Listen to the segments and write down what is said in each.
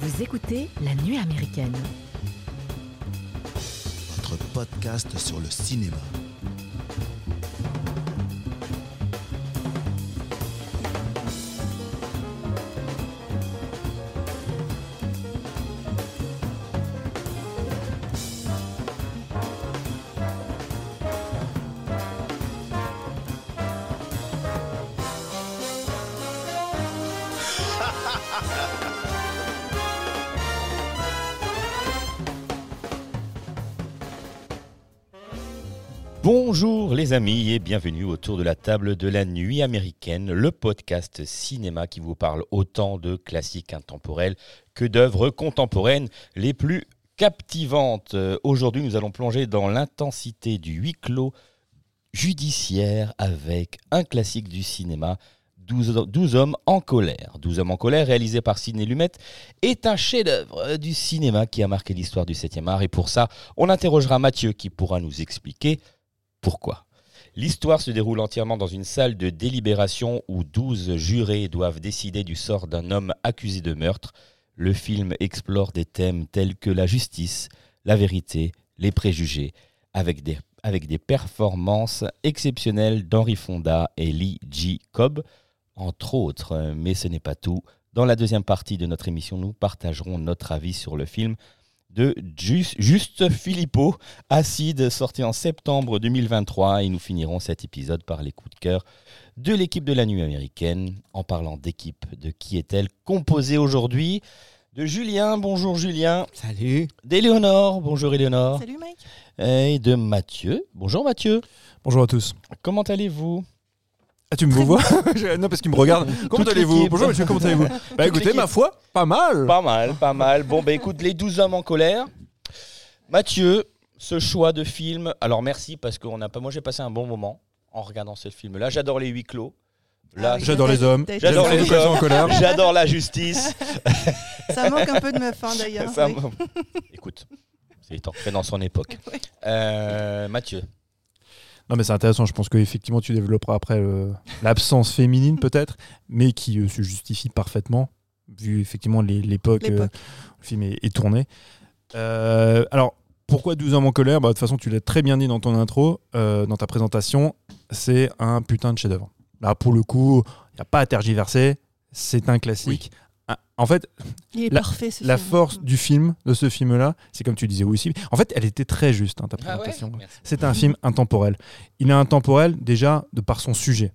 Vous écoutez La Nuit américaine. Votre podcast sur le cinéma. Bonjour les amis et bienvenue autour de la table de la nuit américaine, le podcast cinéma qui vous parle autant de classiques intemporels que d'œuvres contemporaines les plus captivantes. Euh, Aujourd'hui nous allons plonger dans l'intensité du huis clos judiciaire avec un classique du cinéma. 12, 12 hommes en colère. 12 hommes en colère, réalisé par Sidney Lumet, est un chef-d'œuvre du cinéma qui a marqué l'histoire du 7e art. Et pour ça, on interrogera Mathieu qui pourra nous expliquer pourquoi L'histoire se déroule entièrement dans une salle de délibération où 12 jurés doivent décider du sort d'un homme accusé de meurtre. Le film explore des thèmes tels que la justice, la vérité, les préjugés, avec des, avec des performances exceptionnelles d'Henry Fonda et Lee G. Cobb, entre autres. Mais ce n'est pas tout. Dans la deuxième partie de notre émission, nous partagerons notre avis sur le film de Just, Juste Philippot, Acide, sorti en septembre 2023. Et nous finirons cet épisode par les coups de cœur de l'équipe de la nuit américaine. En parlant d'équipe, de qui est-elle composée aujourd'hui De Julien, bonjour Julien. Salut. D'Éléonore, bonjour Éléonore. Salut Mike. Et de Mathieu, bonjour Mathieu. Bonjour à tous. Comment allez-vous? Ah, tu me vois Non, parce qu'il me regarde. Comment allez-vous. Bonjour monsieur, comment allez-vous Bah écoutez, ma foi, pas mal. Pas mal, pas mal. Bon, bah écoute, les 12 hommes en colère. Mathieu, ce choix de film. Alors merci parce que on a pas. Moi, j'ai passé un bon moment en regardant ce film-là. J'adore les huis clos. Là, Ah oui. J'adore les hommes. J'adore les l'éducation hommes. en colère. j'adore la justice. Ça manque un peu de meuf hein, d'ailleurs. Ça oui. me- Écoute, c'est entré dans son époque. Oui. Euh, Mathieu, Non, mais c'est intéressant. Je pense qu'effectivement, tu développeras après euh, l'absence féminine, peut-être, mais qui euh, se justifie parfaitement, vu effectivement l'époque où L'époque. le film est, est tourné. Euh, alors, pourquoi 12 hommes en colère? Bah, De toute façon, tu l'as très bien dit dans ton intro, euh, dans ta présentation. C'est un putain de chef-d'œuvre. Là, pour le coup, il n'y a pas à tergiverser. C'est un classique. Ah, En fait, Il est La- parfait ce la film. force du film, de ce film-là, c'est comme tu disais aussi. En fait, elle était très juste, hein, ta Ah présentation. C'est un film intemporel. Il est intemporel déjà de par son sujet.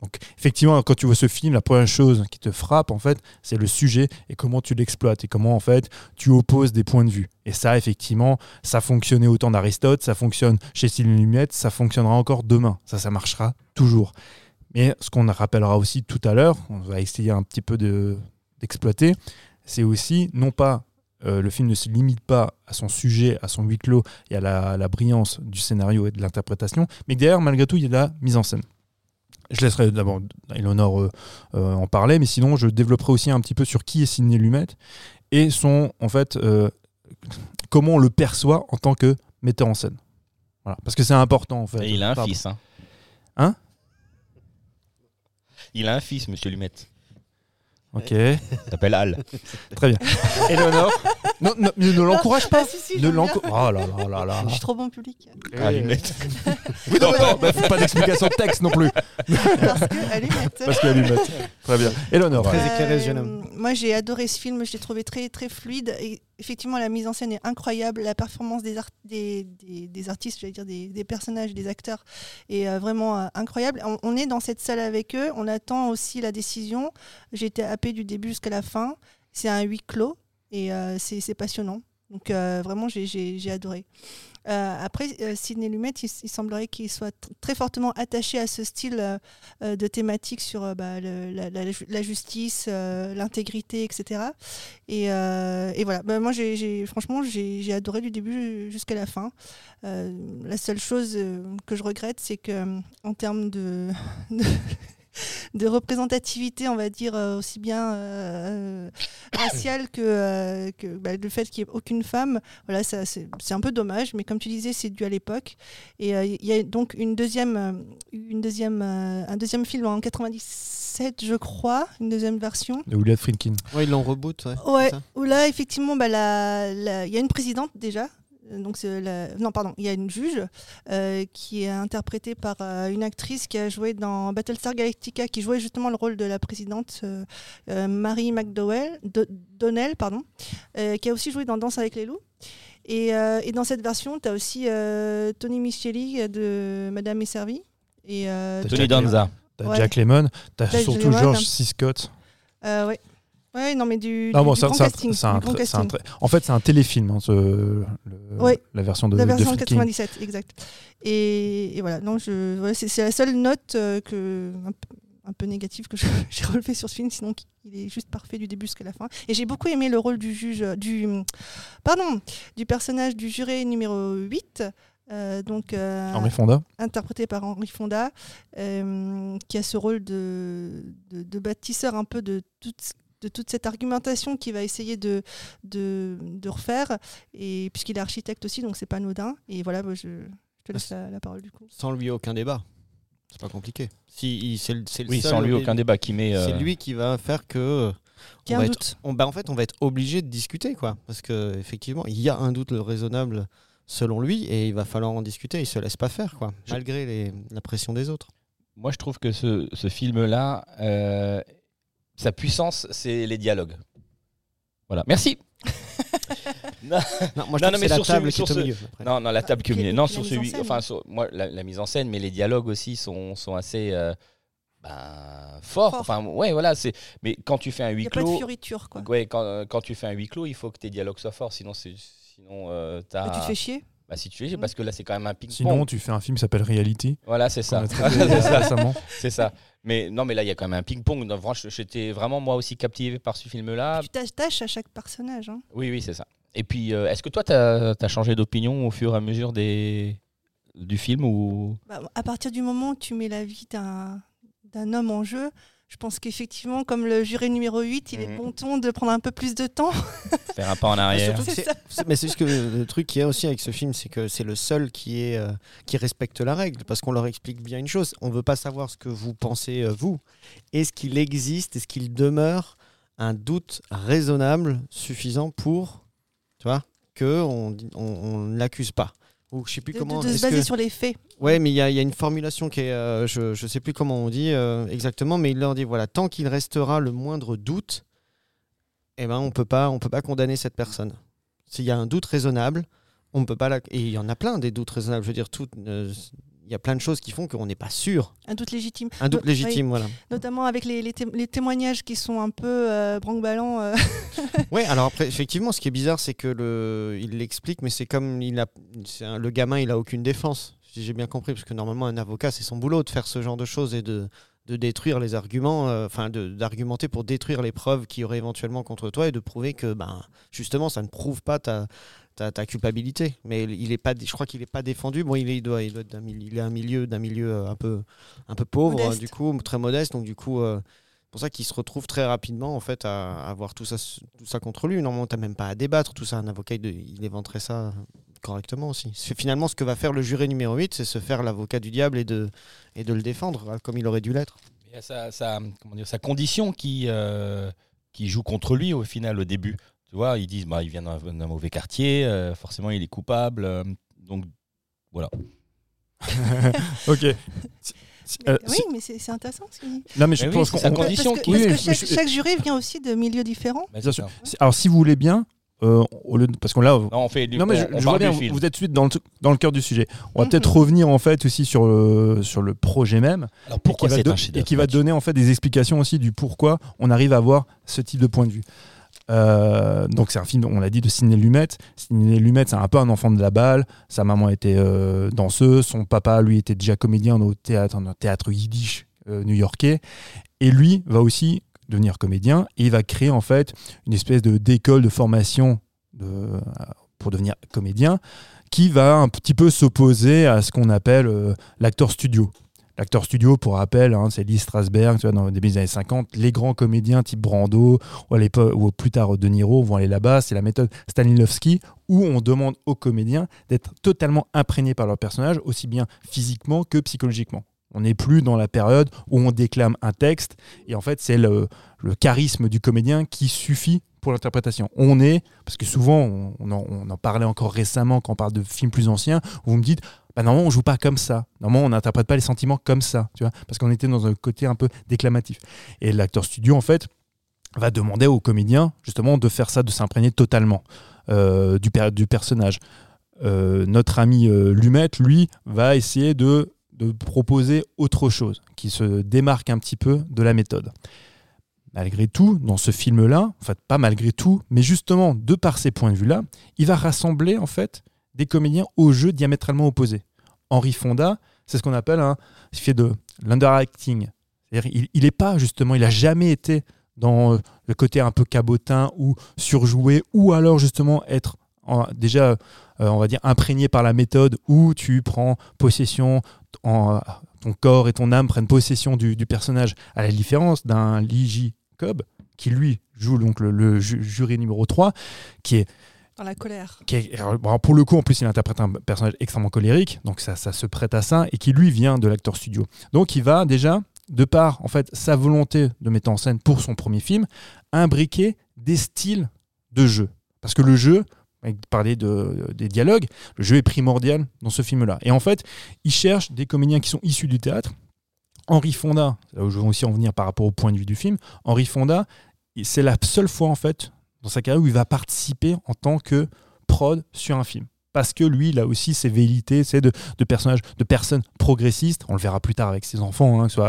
Donc, effectivement, quand tu vois ce film, la première chose qui te frappe, en fait, c'est le sujet et comment tu l'exploites et comment, en fait, tu opposes des points de vue. Et ça, effectivement, ça fonctionnait au temps d'Aristote, ça fonctionne chez Céline Lumiette, ça fonctionnera encore demain. Ça, ça marchera toujours. Mais ce qu'on rappellera aussi tout à l'heure, on va essayer un petit peu de- d'exploiter, c'est aussi, non pas euh, le film ne se limite pas à son sujet, à son huis clos et à la, la brillance du scénario et de l'interprétation, mais que derrière, malgré tout, il y a de la mise en scène. Je laisserai d'abord Eleonore euh, euh, en parler, mais sinon, je développerai aussi un petit peu sur qui est Sidney Lumet et son, en fait, comment on le perçoit en tant que metteur en scène. Voilà. Parce que c'est important, en fait. Et il a un Pardon. fils. Hein. Hein? Il a un fils, monsieur Lumet. Ok, Il s'appelle Al. très bien. Eleonore Non, non, ne l'encourage pas Ah, si, si, Ne l'encourage Oh là là là là Je suis trop bon public. Ah, Lumet. Oui, non, non, bah, faut pas d'explication de texte non plus. Parce que allumette. Parce qu'il y a Lumet. Très bien. Eleonore. Très éclairé, ce jeune homme. Euh, Moi, j'ai adoré ce film. Je l'ai trouvé très, très fluide. Et effectivement, la mise en scène est incroyable. La performance des, art- des, des, des artistes, j'allais dire des, des personnages, des acteurs, est euh, vraiment euh, incroyable. On, on est dans cette salle avec eux. On attend aussi la décision. J'ai été happée du début jusqu'à la fin. C'est un huis clos et euh, c'est c'est passionnant. Donc euh, vraiment, j'ai- j'ai j'ai adoré. Euh, après, euh, Sidney Lumet, il, semblerait qu'il soit tr- très fortement attaché à ce style euh, de thématique sur bah, la, justice, l'intégrité, etc. Et, voilà, Bah, moi, franchement, j'ai, adoré du début jusqu'à la fin. La seule chose que je regrette, c'est que en termes de, de représentativité, on va dire, euh, aussi bien euh, raciale que, euh, que bah, le fait qu'il n'y ait aucune femme. Voilà, ça, c'est c'est un peu dommage, mais comme tu disais, c'est dû à l'époque. Et euh, il y a donc une deuxième, euh, une deuxième, euh, un deuxième film en 97, je crois, une deuxième version. De William Friedkin. Ouais, ils l'ont reboot. Ouais. Où là, effectivement, bah, la- la- il y a une présidente déjà. Euh, Donc c'est la- Non, pardon, il y a une juge euh, qui est interprétée par euh, une actrice qui a joué dans Battlestar Galactica, qui jouait justement le rôle de la présidente, euh, Marie McDowell, Do- Donnell, pardon, euh, qui a aussi joué dans Danse avec les loups. Et, euh, et dans cette version, tu as aussi euh, Tony Micheli de Madame est servie. Et, euh, Tony Jack Danza. T'as Ouais. Jack Lemmon, t'as surtout. George C. Scott. euh, ouais. Ouais, non, mais du, casting. En fait, c'est un téléfilm, hein, ce- le- Ouais. la version de, La version de Friedkin. 97, exact. Et, et voilà, non, je, voilà, c'est, la seule note euh, que, un, peu- un peu négative que j'ai relevée sur ce film, sinon il est juste parfait du début jusqu'à la fin. Et j'ai beaucoup aimé le rôle du juge, euh, du, pardon, du personnage du juré numéro 8. euh, donc euh, Henry Fonda. interprété par Henri Fonda, euh, qui a ce rôle de, de, de bâtisseur un peu de toute, de toute cette argumentation qu'il va essayer de, de, de refaire, et puisqu'il est architecte aussi, donc c'est pas anodin. Et voilà, moi, je, je te laisse la, la parole du coup. Sans lui, aucun débat. C'est pas compliqué. Si, c'est le, c'est le Oui, seul sans lui, au aucun débat qui met. euh, C'est lui qui va faire que. Y on a un va doute. Être, on, bah, en fait, on va être obligé de discuter, quoi. Parce que effectivement, il y a un doute raisonnable selon lui, et il va falloir en discuter. Il se laisse pas faire, quoi, Je- malgré les- la pression des autres. Moi, je trouve que ce, ce film-là, euh, sa puissance, c'est les dialogues. Voilà. Merci. non, Non, moi, je Non, non, mais c'est la sur ce- table qui sur est au ce- milieu. après. non, non, la table que puis la- Non, la sur mise celui. en scène. Enfin, sur- moi, la, la mise en scène, mais les dialogues aussi sont, sont assez euh, ben, forts. Fort. Enfin, ouais, voilà. C'est. Mais quand tu fais un Il n'y huis a pas de clos, fioriture, quoi. ouais, quand, quand tu fais un huis clos, il faut que tes dialogues soient forts. Sinon, c'est. Sinon, euh, t'as- tu te fais chier. Bah, si tu fais, parce que là, c'est quand même un ping-pong. Sinon, tu fais un film qui s'appelle Reality. Voilà, c'est ça. c'est ça. Mais non, mais là, il y a quand même un ping-pong. J'étais vraiment moi aussi captivé par ce film-là. Tu t'attaches à chaque personnage. hein. Oui, oui, c'est ça. Et puis, euh, est-ce que toi, tu as, changé d'opinion au fur et à mesure des... du film ou... Bah, à partir du moment où tu mets la vie d'un d'un homme en jeu, je pense qu'effectivement, comme le juré numéro 8, il Mhm. est bon ton de prendre un peu plus de temps. faire un pas en Mais arrière mais c'est juste que le truc qu'il y a aussi avec ce film, c'est que c'est le seul qui, est, euh, qui respecte la règle, parce qu'on leur explique bien une chose. On ne veut pas savoir ce que vous pensez, euh, vous. Est-ce qu'il existe, est-ce qu'il demeure un doute raisonnable suffisant pour, tu vois, que on, on, l'accuse pas? Ou je sais plus De, comment. de- de se baser que- sur les faits. Ouais, mais il y, a il y a une formulation qui est, euh, je ne sais plus comment on dit euh, exactement, mais il leur dit voilà, tant qu'il restera le moindre doute, eh ben on peut pas, on peut pas condamner cette personne. S'il y a un doute raisonnable, on ne peut pas la... et il y en a plein des doutes raisonnables. Je veux dire, tout, euh, y a plein de choses qui font qu'on n'est pas sûr. Un doute légitime. Un doute No- légitime, voilà. oui, notamment avec les, les, té- les témoignages qui sont un peu euh, branque-ballants. euh, Ouais, alors après, effectivement, ce qui est bizarre, c'est que le, il l'explique, mais c'est comme il a, un- le gamin, il a aucune défense. Si j'ai bien compris, parce que normalement, un avocat, c'est son boulot de faire ce genre de choses et de, de détruire les arguments, euh, enfin, d'argumenter pour détruire les preuves qu'il y aurait éventuellement contre toi et de prouver que, ben, justement, ça ne prouve pas ta, ta, ta culpabilité. Mais il est pas, je crois qu'il n'est pas défendu. Bon, il est, il doit, il doit être d'un milieu, il est un milieu, d'un milieu euh, un peu, un peu pauvre, Modeste. du coup, très modeste. Donc, du coup. euh, c'est pour ça qu'il se retrouve très rapidement en fait à, à avoir tout ça, tout ça contre lui. Normalement, tu même pas à débattre. Tout ça, un avocat, il, il éventerait ça correctement aussi. C'est finalement ce que va faire le juré numéro 8, c'est se faire l'avocat du diable et de, et de le défendre hein, comme il aurait dû l'être. Il y a sa, sa- comment dire, sa condition qui, euh, qui joue contre lui au final, au début. Tu vois, ils disent bah, il vient d'un mauvais quartier, euh, forcément il est coupable. euh, donc voilà. Ok. Euh, oui, mais c'est intéressant. ce qu'il dit. Non, mais je Mais pense qu'on. condition Parce que, qui- parce Oui, que mais chaque, je- chaque juré vient aussi de milieux différents. Bah, Bien sûr. Alors, si vous voulez bien, euh, au lieu de- parce qu'on là, Non, on fait du, Non mais je, vois bien, vous, êtes suite dans le, dans le cœur du sujet. On va Mhm. peut-être revenir en fait aussi sur le, sur le projet même Alors pourquoi et qui va, et qui va donner en fait des explications aussi du pourquoi on arrive à avoir ce type de point de vue. Euh, donc c'est un film, on l'a dit, de Sidney Lumet. Sidney Lumet, c'est un peu un enfant de la balle. Sa maman était euh, danseuse, son papa, lui, était déjà comédien au théâtre, dans un théâtre yiddish euh, new-yorkais. Et lui va aussi devenir comédien et il va créer en fait une espèce de d'école de formation pour devenir comédien qui va un petit peu s'opposer à ce qu'on appelle l'acteur studio. L'acteur studio, pour rappel, hein, c'est Lee Strasberg, dans le début des années 50. Les grands comédiens type Brando ou, à ou plus tard De Niro vont aller là-bas. C'est la méthode Stanislavski où on demande aux comédiens d'être totalement imprégnés par leur personnage, aussi bien physiquement que psychologiquement. On n'est plus dans la période où on déclame un texte et en fait c'est le, charisme du comédien qui suffit pour l'interprétation. On est, parce que souvent on, on en, on en parlait encore récemment quand on parle de films plus anciens, où vous me dites, bah normalement on joue pas comme ça, normalement on n'interprète pas les sentiments comme ça, parce qu'on était dans un côté un peu déclamatif. Et l'acteur studio en fait va demander au comédien justement de faire ça, de s'imprégner totalement euh, du personnage. Euh, notre ami euh, Lumette, lui, va essayer de, de proposer autre chose, qui se démarque un petit peu de la méthode. Malgré tout, dans ce film-là, en fait, pas malgré tout, mais justement, de par ces points de vue-là, il va rassembler en fait des comédiens aux jeux diamétralement opposés. Henri Fonda, c'est ce qu'on appelle un, il l'underacting. Il, il est pas justement, il a jamais été dans euh, le côté un peu cabotin ou surjoué, ou alors justement être déjà, euh, on va dire, imprégné par la méthode où tu prends possession, ton corps et ton âme prennent possession du, du personnage, à la différence d'un Lee J. Cobb, qui lui joue donc le, le ju- jury numéro 3, qui est Dans la colère. bon, pour le coup, en plus, il interprète un personnage extrêmement colérique, donc ça, ça se prête à ça, et qui lui vient de l'acteur studio. Donc il va déjà, de par en fait sa volonté de mettre en scène pour son premier film, imbriquer des styles de jeu. Parce que le jeu, parlait de, des dialogues, le jeu est primordial dans ce film-là. Et en fait, il cherche des comédiens qui sont issus du théâtre. Henri Fonda, là où je veux aussi en venir par rapport au point de vue du film, Henri Fonda, c'est la seule fois en fait dans sa carrière où il va participer en tant que prod sur un film. Parce que lui, il a aussi ses velléités, c'est de, personnages, de personnes progressistes. On le verra plus tard avec ses enfants, hein, que, ce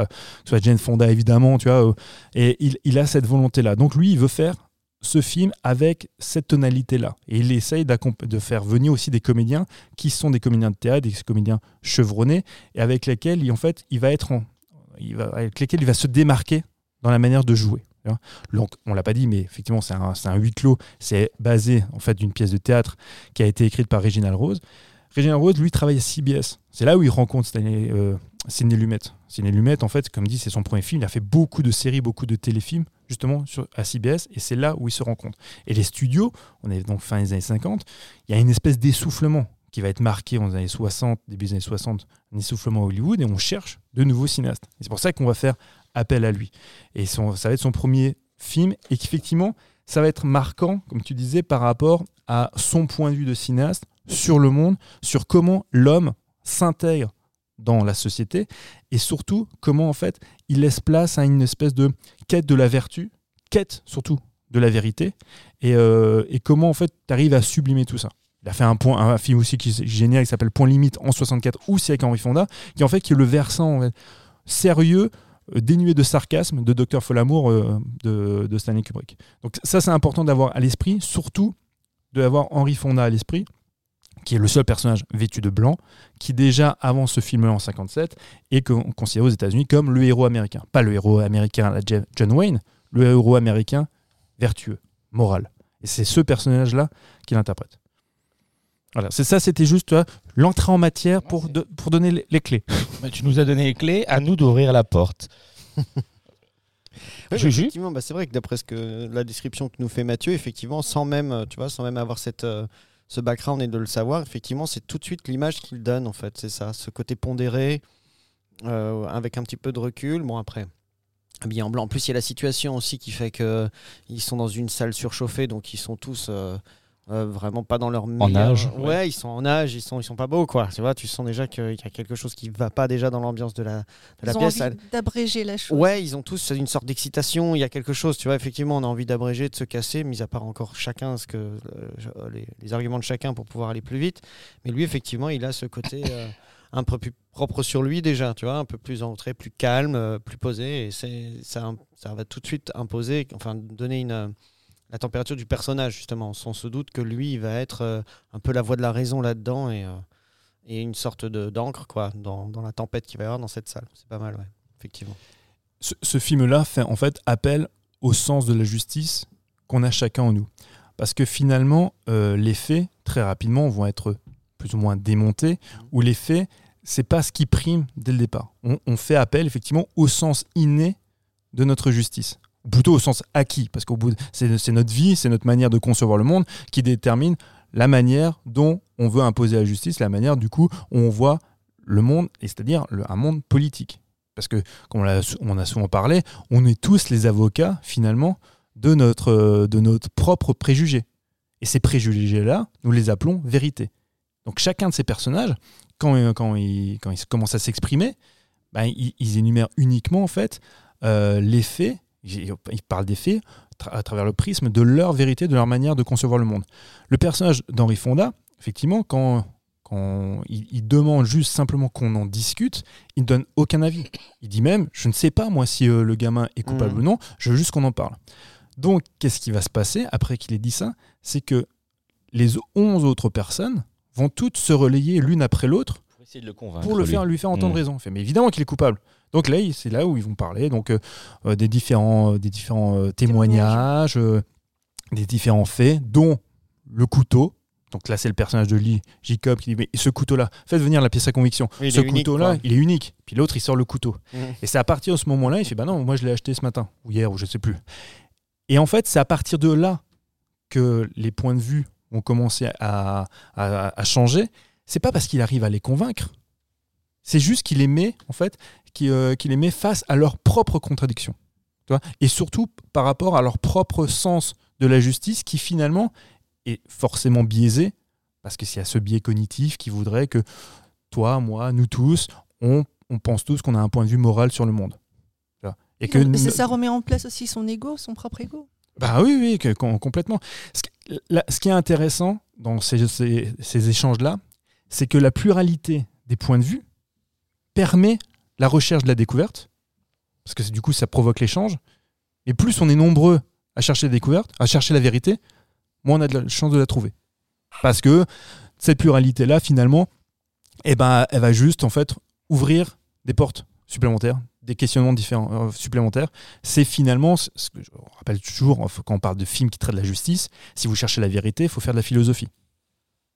soit, Jane Fonda évidemment, tu vois. euh, et il, a cette volonté-là. Donc lui, il veut faire ce film avec cette tonalité-là. Et il essaye de faire venir aussi des comédiens qui sont des comédiens de théâtre, des comédiens chevronnés, et avec lesquels, il, en fait, il va être en- avec lesquels il va se démarquer dans la manière de jouer. Donc, on l'a pas dit, mais effectivement, c'est un, huis clos. C'est basé en fait d'une pièce de théâtre qui a été écrite par Reginald Rose. Reginald Rose, lui, travaille à CBS. C'est là où il rencontre Stanley, euh, Sidney Lumet. Sidney Lumet, en fait, comme dit, c'est son premier film. Il a fait beaucoup de séries, beaucoup de téléfilms, justement, sur, à CBS. Et c'est là où ils se rencontrent. Et les studios, on est donc fin des années 50, il y a une espèce d'essoufflement qui va être marqué dans les années 60, début des années 60, un essoufflement à Hollywood. Et on cherche de nouveaux cinéastes. C'est pour ça qu'on va faire appel à lui. Et son- ça va être son premier film. Et qu'effectivement, ça va être marquant, comme tu disais, par rapport à son point de vue de cinéaste sur le monde, sur comment l'homme s'intègre dans la société et surtout comment en fait il laisse place à une espèce de quête de la vertu, quête surtout de la vérité et, euh, et comment en fait tu arrives à sublimer tout ça. Il a fait un, point, un film aussi qui est génial qui s'appelle Point Limite en 64 ou c'est avec Henri Fonda qui en fait qui est le versant sérieux dénué de sarcasme de Dr Folamour euh, de, Stanley Kubrick. Donc ça c'est important d'avoir à l'esprit, surtout d'avoir Henri Fonda à l'esprit, qui est le seul personnage vêtu de blanc, qui déjà avant ce film en 57 est con- considéré aux États-Unis comme le héros américain. Pas le héros américain John Wayne, le héros américain vertueux, moral. Et c'est ce personnage-là qu'il interprète. Voilà, c'est ça, c'était juste l'entrée en matière pour, de- pour donner les, les clés. Bah, tu nous as donné les clés, à nous d'ouvrir la porte. Oui, Juju effectivement, bah, c'est vrai que d'après ce que la description que nous fait Mathieu, effectivement, sans même, euh, tu vois, sans même avoir cette, euh, ce background et de le savoir, effectivement, c'est tout de suite l'image qu'il donne, en fait, c'est ça, ce côté pondéré, euh, avec un petit peu de recul. Bon, après, habillé en blanc. En plus, il y a la situation aussi qui fait que ils sont dans une salle surchauffée, donc ils sont tous euh, euh, vraiment pas dans leur meilleur- âge, Ouais, ouais. ils sont en âge, ils sont, ils sont pas beaux, quoi. Tu vois, tu sens déjà qu'il y a quelque chose qui va pas déjà dans l'ambiance de la, de la Ils ont pièce. envie d'abréger la chose. Ouais, ils ont tous une sorte d'excitation. Il y a quelque chose, tu vois. Effectivement, on a envie d'abréger, de se casser, mis à part encore chacun, ce que euh, les, les arguments de chacun pour pouvoir aller plus vite. Mais lui, effectivement, il a ce côté euh, un peu plus propre sur lui déjà, tu vois, un peu plus entré, plus calme, plus posé. Et c'est ça, ça va tout de suite imposer, enfin, donner une euh, la température du personnage justement, sans se doute que lui, il va être euh, un peu la voix de la raison là-dedans et, euh, une sorte de d'encre quoi dans, dans la tempête qu'il va y avoir dans cette salle. C'est pas mal, ouais, effectivement. ce, film-là fait en fait appel au sens de la justice qu'on a chacun en nous. Parce que finalement, euh, les faits, très rapidement, vont être plus ou moins démontés, où les faits c'est pas ce qui prime dès le départ. On, on fait appel effectivement au sens inné de notre justice. Plutôt au sens acquis, parce qu'au bout, c'est notre vie, c'est notre manière de concevoir le monde qui détermine la manière dont on veut imposer la justice, la manière du coup où on voit le monde, et c'est-à-dire un monde politique. Parce que, comme on, a souvent parlé, on est tous les avocats finalement de notre, de notre propre préjugé. Et ces préjugés-là, nous les appelons vérité. Donc chacun de ces personnages, quand, quand, ils, commencent à s'exprimer, ben, ils, ils énumèrent uniquement en fait euh, les faits, ils parlent des faits à travers le prisme de leur vérité, de leur manière de concevoir le monde. Le personnage d'Henri Fonda, effectivement, quand, quand il, il demande juste simplement qu'on en discute, il ne donne aucun avis. Il dit même, je ne sais pas moi si euh, le gamin est coupable Mhm. ou non, je veux juste qu'on en parle. Donc, qu'est-ce qui va se passer après qu'il ait dit ça? C'est que les 11 autres personnes vont toutes se relayer l'une après l'autre Pour essayer de le convaincre. pour le lui. faire, lui faire entendre Mm. raison. Il fait, mais évidemment qu'il est coupable. Donc là, c'est là où ils vont parler donc euh, euh, des différents, euh, des différents témoignages, des différents faits, dont le couteau. Donc là, c'est le personnage de Lee Jacob qui dit mais ce couteau-là, faites venir la pièce à conviction. Oui, ce couteau-là, il est unique. Puis l'autre, il sort le couteau. Mhm. Et c'est à partir de ce moment-là, il fait bah non, moi je l'ai acheté ce matin ou hier ou je sais plus. Et en fait, c'est à partir de là que les points de vue vont commencer à, à, à changer. C'est pas parce qu'il arrive à les convaincre, c'est juste qu'il les met en fait, euh, qu'il les met face à leurs propres contradictions. Tu vois Et surtout par rapport à leur propre sens de la justice qui finalement est forcément biaisé parce que s'il y a ce biais cognitif qui voudrait que toi, moi, nous tous, on, on pense tous qu'on a un point de vue moral sur le monde. Tu vois Et que ça remet en place aussi son ego, son propre ego. bah oui, oui, que- complètement. Ce, qui- ce qui est intéressant dans ces, ces- ces échanges-là, c'est que la pluralité des points de vue permet la recherche de la découverte, parce que du coup, ça provoque l'échange. Et plus on est nombreux à chercher la découverte, à chercher la vérité, moins on a de la chance de la trouver. Parce que cette pluralité-là, finalement, eh ben, elle va juste en fait ouvrir des portes supplémentaires, des questionnements différents, euh, supplémentaires c'est finalement, ce que je rappelle toujours enfin, quand on parle de films qui traitent de la justice, si vous cherchez la vérité, il faut faire de la philosophie.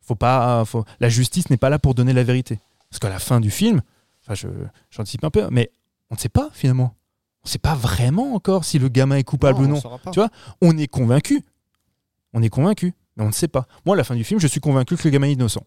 Faut pas, la justice n'est pas là pour donner la vérité. Parce qu'à la fin du film, enfin, je, j'anticipe un peu, mais on ne sait pas finalement. On ne sait pas vraiment encore si le gamin est coupable ou on non. Tu vois, On est convaincu. On est convaincu, mais on ne sait pas. Moi, à la fin du film, je suis convaincu que le gamin est innocent.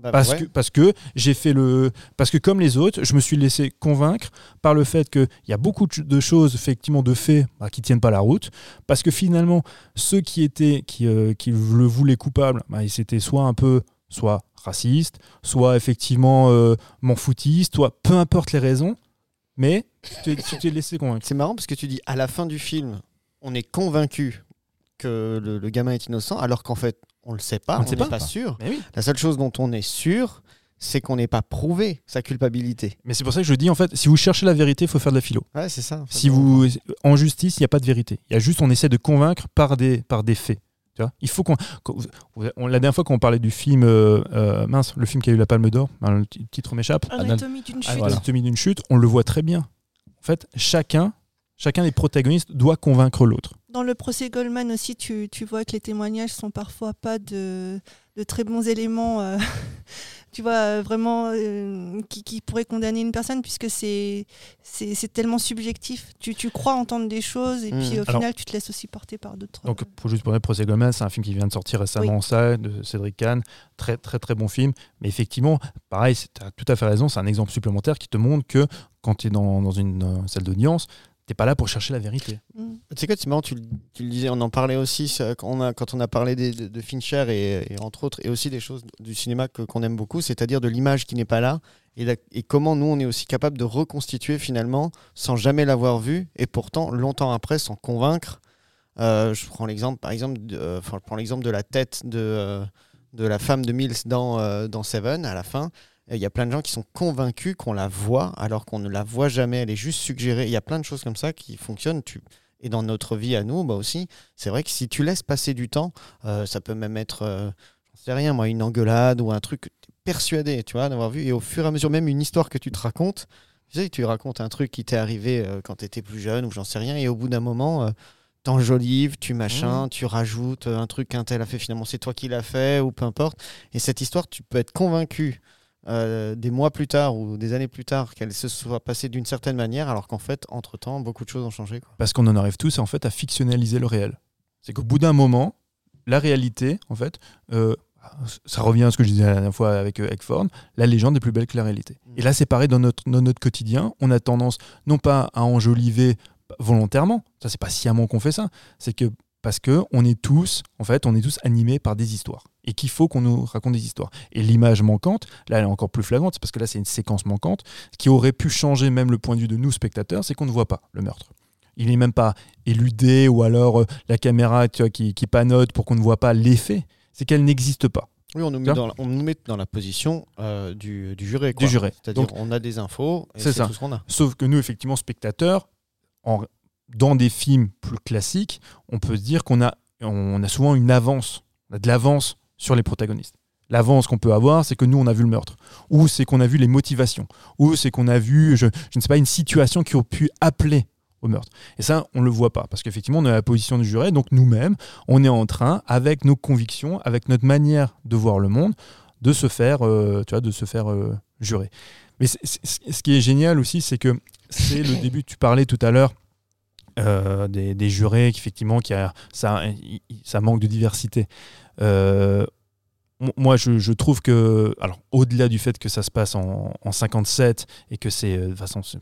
Bah, Parce, ouais. que, parce que j'ai fait le. Parce que comme les autres, je me suis laissé convaincre par le fait qu'il y a beaucoup de choses, effectivement, de faits bah, qui tiennent pas la route. Parce que finalement, ceux qui étaient, qui, euh, qui le voulaient coupable, bah, ils étaient soit un peu, soit racistes, soit effectivement euh, m'en foutistes, soit peu importe les raisons, mais tu t'es- laissé convaincre. C'est marrant parce que tu dis à la fin du film, on est convaincu que le, le gamin est innocent, alors qu'en fait, on le sait pas, On n'est pas. pas sûr. Oui. La seule chose dont on est sûr, c'est qu'on n'est pas prouvé sa culpabilité. Mais c'est pour ça que je dis, en fait, si vous cherchez la vérité, il faut faire de la philo. Ouais, c'est ça. Si vous, en justice, il n'y a pas de vérité. Il y a juste, on essaie de convaincre par des, par des faits. Tu vois il faut qu'on, qu'on- on- la dernière fois qu'on parlait du film, euh, euh, mince, le film qui a eu la Palme d'Or, hein, le titre m'échappe, Anatomie d'une chute. Anatomie d'une chute, on le voit très bien. En fait, chacun, chacun des protagonistes doit convaincre l'autre. Dans le procès Goldman aussi, tu, tu vois que les témoignages sont parfois pas de, de très bons éléments, euh, tu vois, euh, vraiment, euh, qui, qui pourraient condamner une personne, puisque c'est tellement subjectif. Tu, tu crois entendre des choses, et puis au Alors- final, tu te laisses aussi porter par d'autres. Donc, euh, pour juste pour le Procès Goldman, c'est un film qui vient de sortir récemment, ça, de Cédric Kahn. Très, très, très bon film. Mais effectivement, pareil, tu as tout à fait raison. C'est un exemple supplémentaire qui te montre que quand tu es dans, dans une euh, salle d'audience, tu pas là pour chercher la vérité. mm. Tu sais quoi, c'est marrant, tu, le- tu le disais, on en parlait aussi ça, quand, on a, quand on a parlé des- de, de Fincher et, et entre autres, et aussi des choses du cinéma que- qu'on aime beaucoup, c'est-à-dire de l'image qui n'est pas là et, la- et comment nous on est aussi capable de reconstituer finalement sans jamais l'avoir vu et pourtant longtemps après s'en convaincre. Euh, je prends l'exemple, par exemple, de, euh, je prends l'exemple de la tête de, euh, de la femme de Mills dans, euh, dans Seven à la fin. Il y a plein de gens qui sont convaincus qu'on la voit alors qu'on ne la voit jamais. Elle est juste suggérée. Il y a plein de choses comme ça qui fonctionnent. Tu... Et dans notre vie à nous, bah aussi, c'est vrai que si tu laisses passer du temps, euh, ça peut même être, euh, j'en sais rien, moi, une engueulade ou un truc persuadé, tu vois, d'avoir vu. Et au fur et à mesure, même une histoire que tu te racontes, tu sais, tu racontes un truc qui t'est arrivé euh, quand tu étais plus jeune ou j'en sais rien. Et au bout d'un moment, euh, t'enjolives, tu machin, tu rajoutes un truc qu'un tel a fait, finalement c'est toi qui l'as fait ou peu importe. Et cette histoire, tu peux être convaincu euh, des mois plus tard ou des années plus tard qu'elle se soit passée d'une certaine manière, alors qu'en fait, entre-temps, beaucoup de choses ont changé. quoi. Parce qu'on en arrive tous en fait à fictionnaliser le réel. C'est qu'au bout d'un moment, la réalité, en fait, euh, ça revient à ce que je disais la dernière fois avec euh, Eggford, la légende est plus belle que la réalité. Mm. Et là, c'est pareil dans notre, dans notre quotidien. On a tendance, non pas à enjoliver volontairement, ça c'est pas sciemment qu'on fait ça, c'est que parce que on est tous, en fait, on est tous animés par des histoires et qu'il faut qu'on nous raconte des histoires. Et l'image manquante, là, elle est encore plus flagrante, c'est parce que là, c'est une séquence manquante qui aurait pu changer même le point de vue de nous spectateurs, c'est qu'on ne voit pas le meurtre. Il n'est même pas éludé ou alors euh, la caméra tu vois, qui, qui panote pour qu'on ne voit pas l'effet. C'est qu'elle n'existe pas Oui, on nous met, dans la, on nous met dans la position euh, du, du juré. du juré. C'est-à-dire on a des infos et C'est tout ce qu'on a. Sauf que nous, effectivement, spectateurs, en- dans des films plus classiques, on peut se dire qu'on a, on a souvent une avance, on a de l'avance sur les protagonistes. L'avance qu'on peut avoir, c'est que nous, on a vu le meurtre, ou c'est qu'on a vu les motivations, ou c'est qu'on a vu, je, je ne sais pas, une situation qui aurait pu appeler au meurtre. Et ça, on ne le voit pas, parce qu'effectivement, on est à la position du juré, donc nous-mêmes, on est en train, avec nos convictions, avec notre manière de voir le monde, de se faire, euh, tu vois, de se faire euh, jurer. Mais ce qui est génial aussi, c'est que c'est le début. Tu parlais tout à l'heure des, des jurés, qu'effectivement, qui a, ça, ça manque de diversité. Euh, moi, je, trouve que, alors, au-delà du fait que ça se passe en, en 57 et que c'est, euh, de façon, c'est-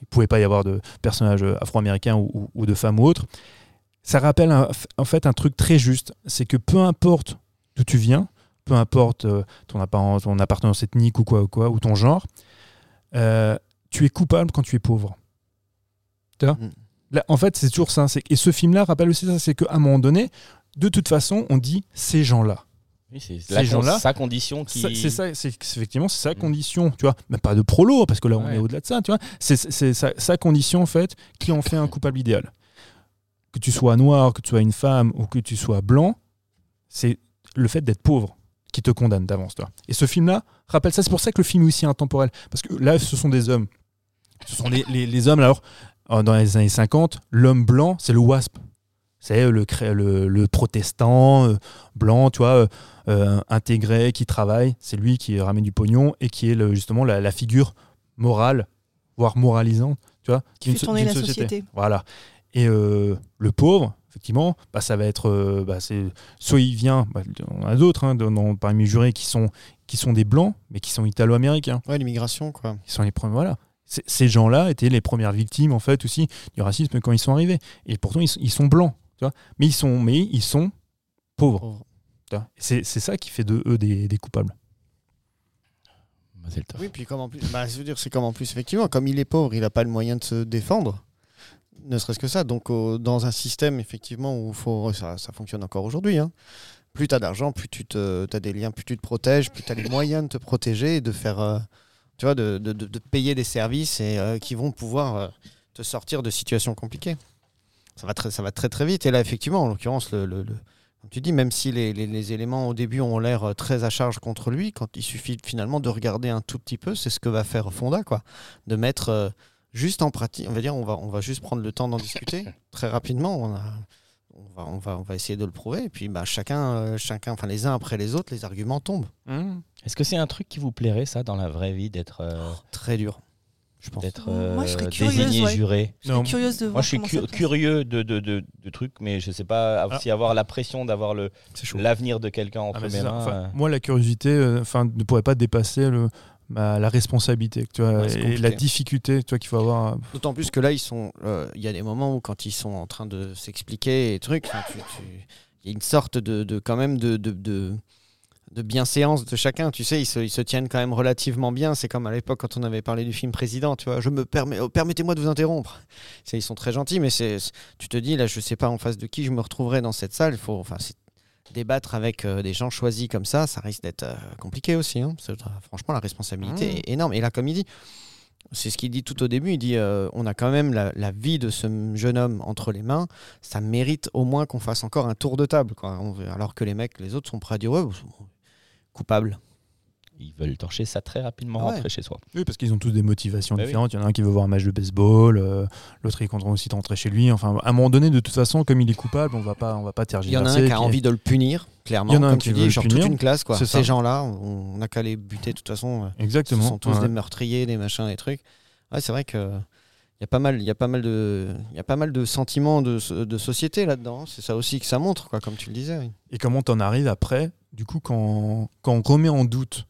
il pouvait pas y avoir de personnages euh, afro-américains ou, ou- de femmes ou autres, ça rappelle un- en fait un truc très juste, c'est que peu importe d'où tu viens, peu importe euh, ton, apparence, appartenance ethnique ou quoi ou quoi, ou ton genre, euh, tu es coupable quand tu es pauvre. Tu vois? Mm. Là, En fait, c'est toujours ça. Et ce film-là rappelle aussi ça, c'est qu'à un moment donné, de toute façon, on dit ces gens-là. Oui, c'est Ces gens-là, sa condition qui. C'est ça, c'est effectivement c'est sa Mm. condition, tu vois. Même pas de prolo, parce que là on Ouais. est au-delà de ça, tu vois. C'est sa, sa condition en fait qui en fait un coupable idéal. Que tu sois noir, que tu sois une femme ou que tu sois blanc, c'est le fait d'être pauvre qui te condamne d'avance, toi. Et ce film-là rappelle ça. C'est pour ça que le film est aussi intemporel, parce que là ce sont des hommes. Ce sont les, les- les hommes. Alors dans les années 50, l'homme blanc, c'est le WASP. C'est le, cré- le, le protestant euh, blanc, tu vois, euh, euh, intégré, qui travaille. C'est lui qui ramène du pognon et qui est le- justement la, la figure morale, voire moralisante, tu vois, Qui fait so- tourner la société. Voilà. Et euh, le pauvre, effectivement, bah, ça va être, euh, bah, c'est soit il vient, bah, on a d'autres hein, parmi les jurés qui sont qui sont des blancs, mais qui sont italo-américains. Ouais, l'immigration, quoi. Ils sont les premiers, voilà. Ces gens-là étaient les premières victimes en fait aussi du racisme quand ils sont arrivés. Et pourtant ils, sont- ils sont blancs, tu vois. Mais ils sont, mais ils sont pauvres. C'est c'est ça qui fait de eux des, des coupables. Tov. Oui, puis comme en plus, bah, je veux dire, c'est comme en plus, effectivement, comme il est pauvre, il n'a pas le moyen de se défendre, ne serait-ce que ça. Donc, au- dans un système, effectivement, où faut, ça, ça fonctionne encore aujourd'hui, hein. plus tu as d'argent, plus tu te, as des liens, plus tu te protèges, plus tu as les moyens de te protéger et de faire, euh, tu vois, de, de- de- payer des services et, euh, qui vont pouvoir euh, te sortir de situations compliquées. Ça va, très, ça va très très vite. Et là, effectivement, en l'occurrence, le, le- le- comme tu dis, même si les, les- les éléments au début ont l'air euh, très à charge contre lui, quand il suffit finalement de regarder un tout petit peu, c'est ce que va faire Fonda, quoi. De mettre euh, juste en pratique, on va dire, on va, on va juste prendre le temps d'en discuter très rapidement. On, a- on, va, on, va, on va essayer de le prouver. Et puis bah, chacun, euh, chacun, enfin les uns après les autres, les arguments tombent. Est-ce que c'est un truc qui vous plairait, ça, dans la vraie vie, d'être euh, Très dur, je pense. d'être Moi, je serais euh, curieuse, désigné ouais. juré? Je suis curieuse de voir Moi, je suis cu- curieux de, de, de, de trucs, mais je sais pas aussi avoir la pression d'avoir l'avenir de quelqu'un entre Ah, mes mains. Enfin, euh. moi, la curiosité euh, enfin, ne pourrait pas dépasser le, la responsabilité tu vois, Ouais, c'est et la difficulté tu vois, qu'il faut avoir. D'autant plus que là, ils sont. euh, Il y a des moments où, quand ils sont en train de s'expliquer et trucs, il y a une sorte de, de- quand même de, de, de, de bienséance de chacun. Tu sais, ils se, ils se tiennent quand même relativement bien. C'est comme à l'époque quand on avait parlé du film Président. Tu vois, je me permets, oh, permettez-moi de vous interrompre. Ils sont très gentils, mais c'est, tu te dis là, je sais pas en face de qui je me retrouverai dans cette salle. Il faut, enfin, débattre avec euh, des gens choisis comme ça, ça risque d'être euh, compliqué aussi. hein. C'est- franchement, la responsabilité Mmh. est énorme. Et là, comme il dit, c'est ce qu'il dit tout au début. Il dit euh, on a quand même la, la vie de ce jeune homme entre les mains. Ça mérite au moins qu'on fasse encore un tour de table. Quoi. On- alors que les mecs, les autres sont prêts à dire ouais, bon, coupable. ils veulent torcher ça très rapidement, Ah ouais. rentrer chez soi. Oui, parce qu'ils ont tous des motivations Bah oui. différentes. Il y en a un qui veut voir un match de baseball, euh, l'autre il compte aussi rentrer chez lui. Enfin, à un moment donné, de toute façon, comme il est coupable, on va pas, on va pas Il tergiverser. y en a un qui a envie de le punir, clairement. Il y en a un comme qui tu veut dis, le genre punir. toute une classe, quoi. Ces gens-là, on n'a qu'à les buter de toute façon. euh, Exactement. Ce sont tous ouais. des meurtriers, des machins, des trucs. Ouais, c'est vrai que il y a pas mal, il y a pas mal de, il y a pas mal de sentiments de, so- de société là-dedans. C'est ça aussi que ça montre, quoi, comme tu le disais. oui. Et comment t'en arrives après, du coup, quand, quand on remet en doute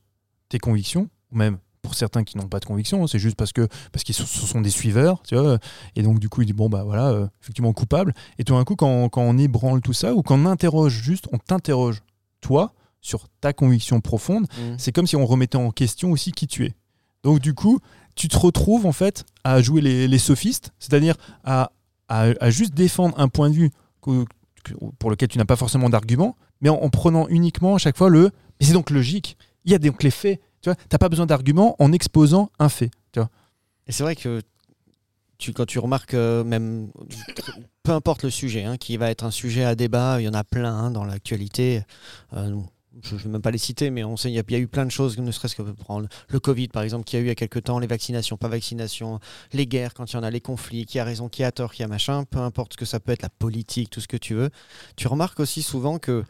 tes convictions, ou même pour certains qui n'ont pas de conviction, hein, c'est juste parce que parce qu'ils sont- des suiveurs, tu vois. Et donc du coup, il dit bon bah voilà, euh, effectivement coupable. Et tout d'un coup, quand, quand on ébranle tout ça ou qu'on interroge juste, on t'interroge toi sur ta conviction profonde, c'est comme si on remettait en question aussi qui tu es. Donc du coup, tu te retrouves en fait à jouer les, les sophistes, c'est-à-dire à, à- à juste défendre un point de vue pour lequel tu n'as pas forcément d'argument, mais en, en prenant uniquement à chaque fois le « mais c'est donc logique, il y a donc les faits ». Tu vois, n'as pas besoin d'argument en exposant un fait. Tu vois. Et c'est vrai que tu, quand tu remarques, euh, même peu importe le sujet, hein, qui va être un sujet à débat, il y en a plein hein, dans l'actualité. Euh, je ne vais même pas les citer, mais on sait il y, a- eu plein de choses, ne serait-ce que prendre le Covid par exemple, qu'il y a eu il y a quelques temps, les vaccinations, pas vaccinations, les guerres, quand il y en a, les conflits, qui a raison, qui a tort, qui a machin, peu importe ce que ça peut être, la politique, tout ce que tu veux. Tu remarques aussi souvent que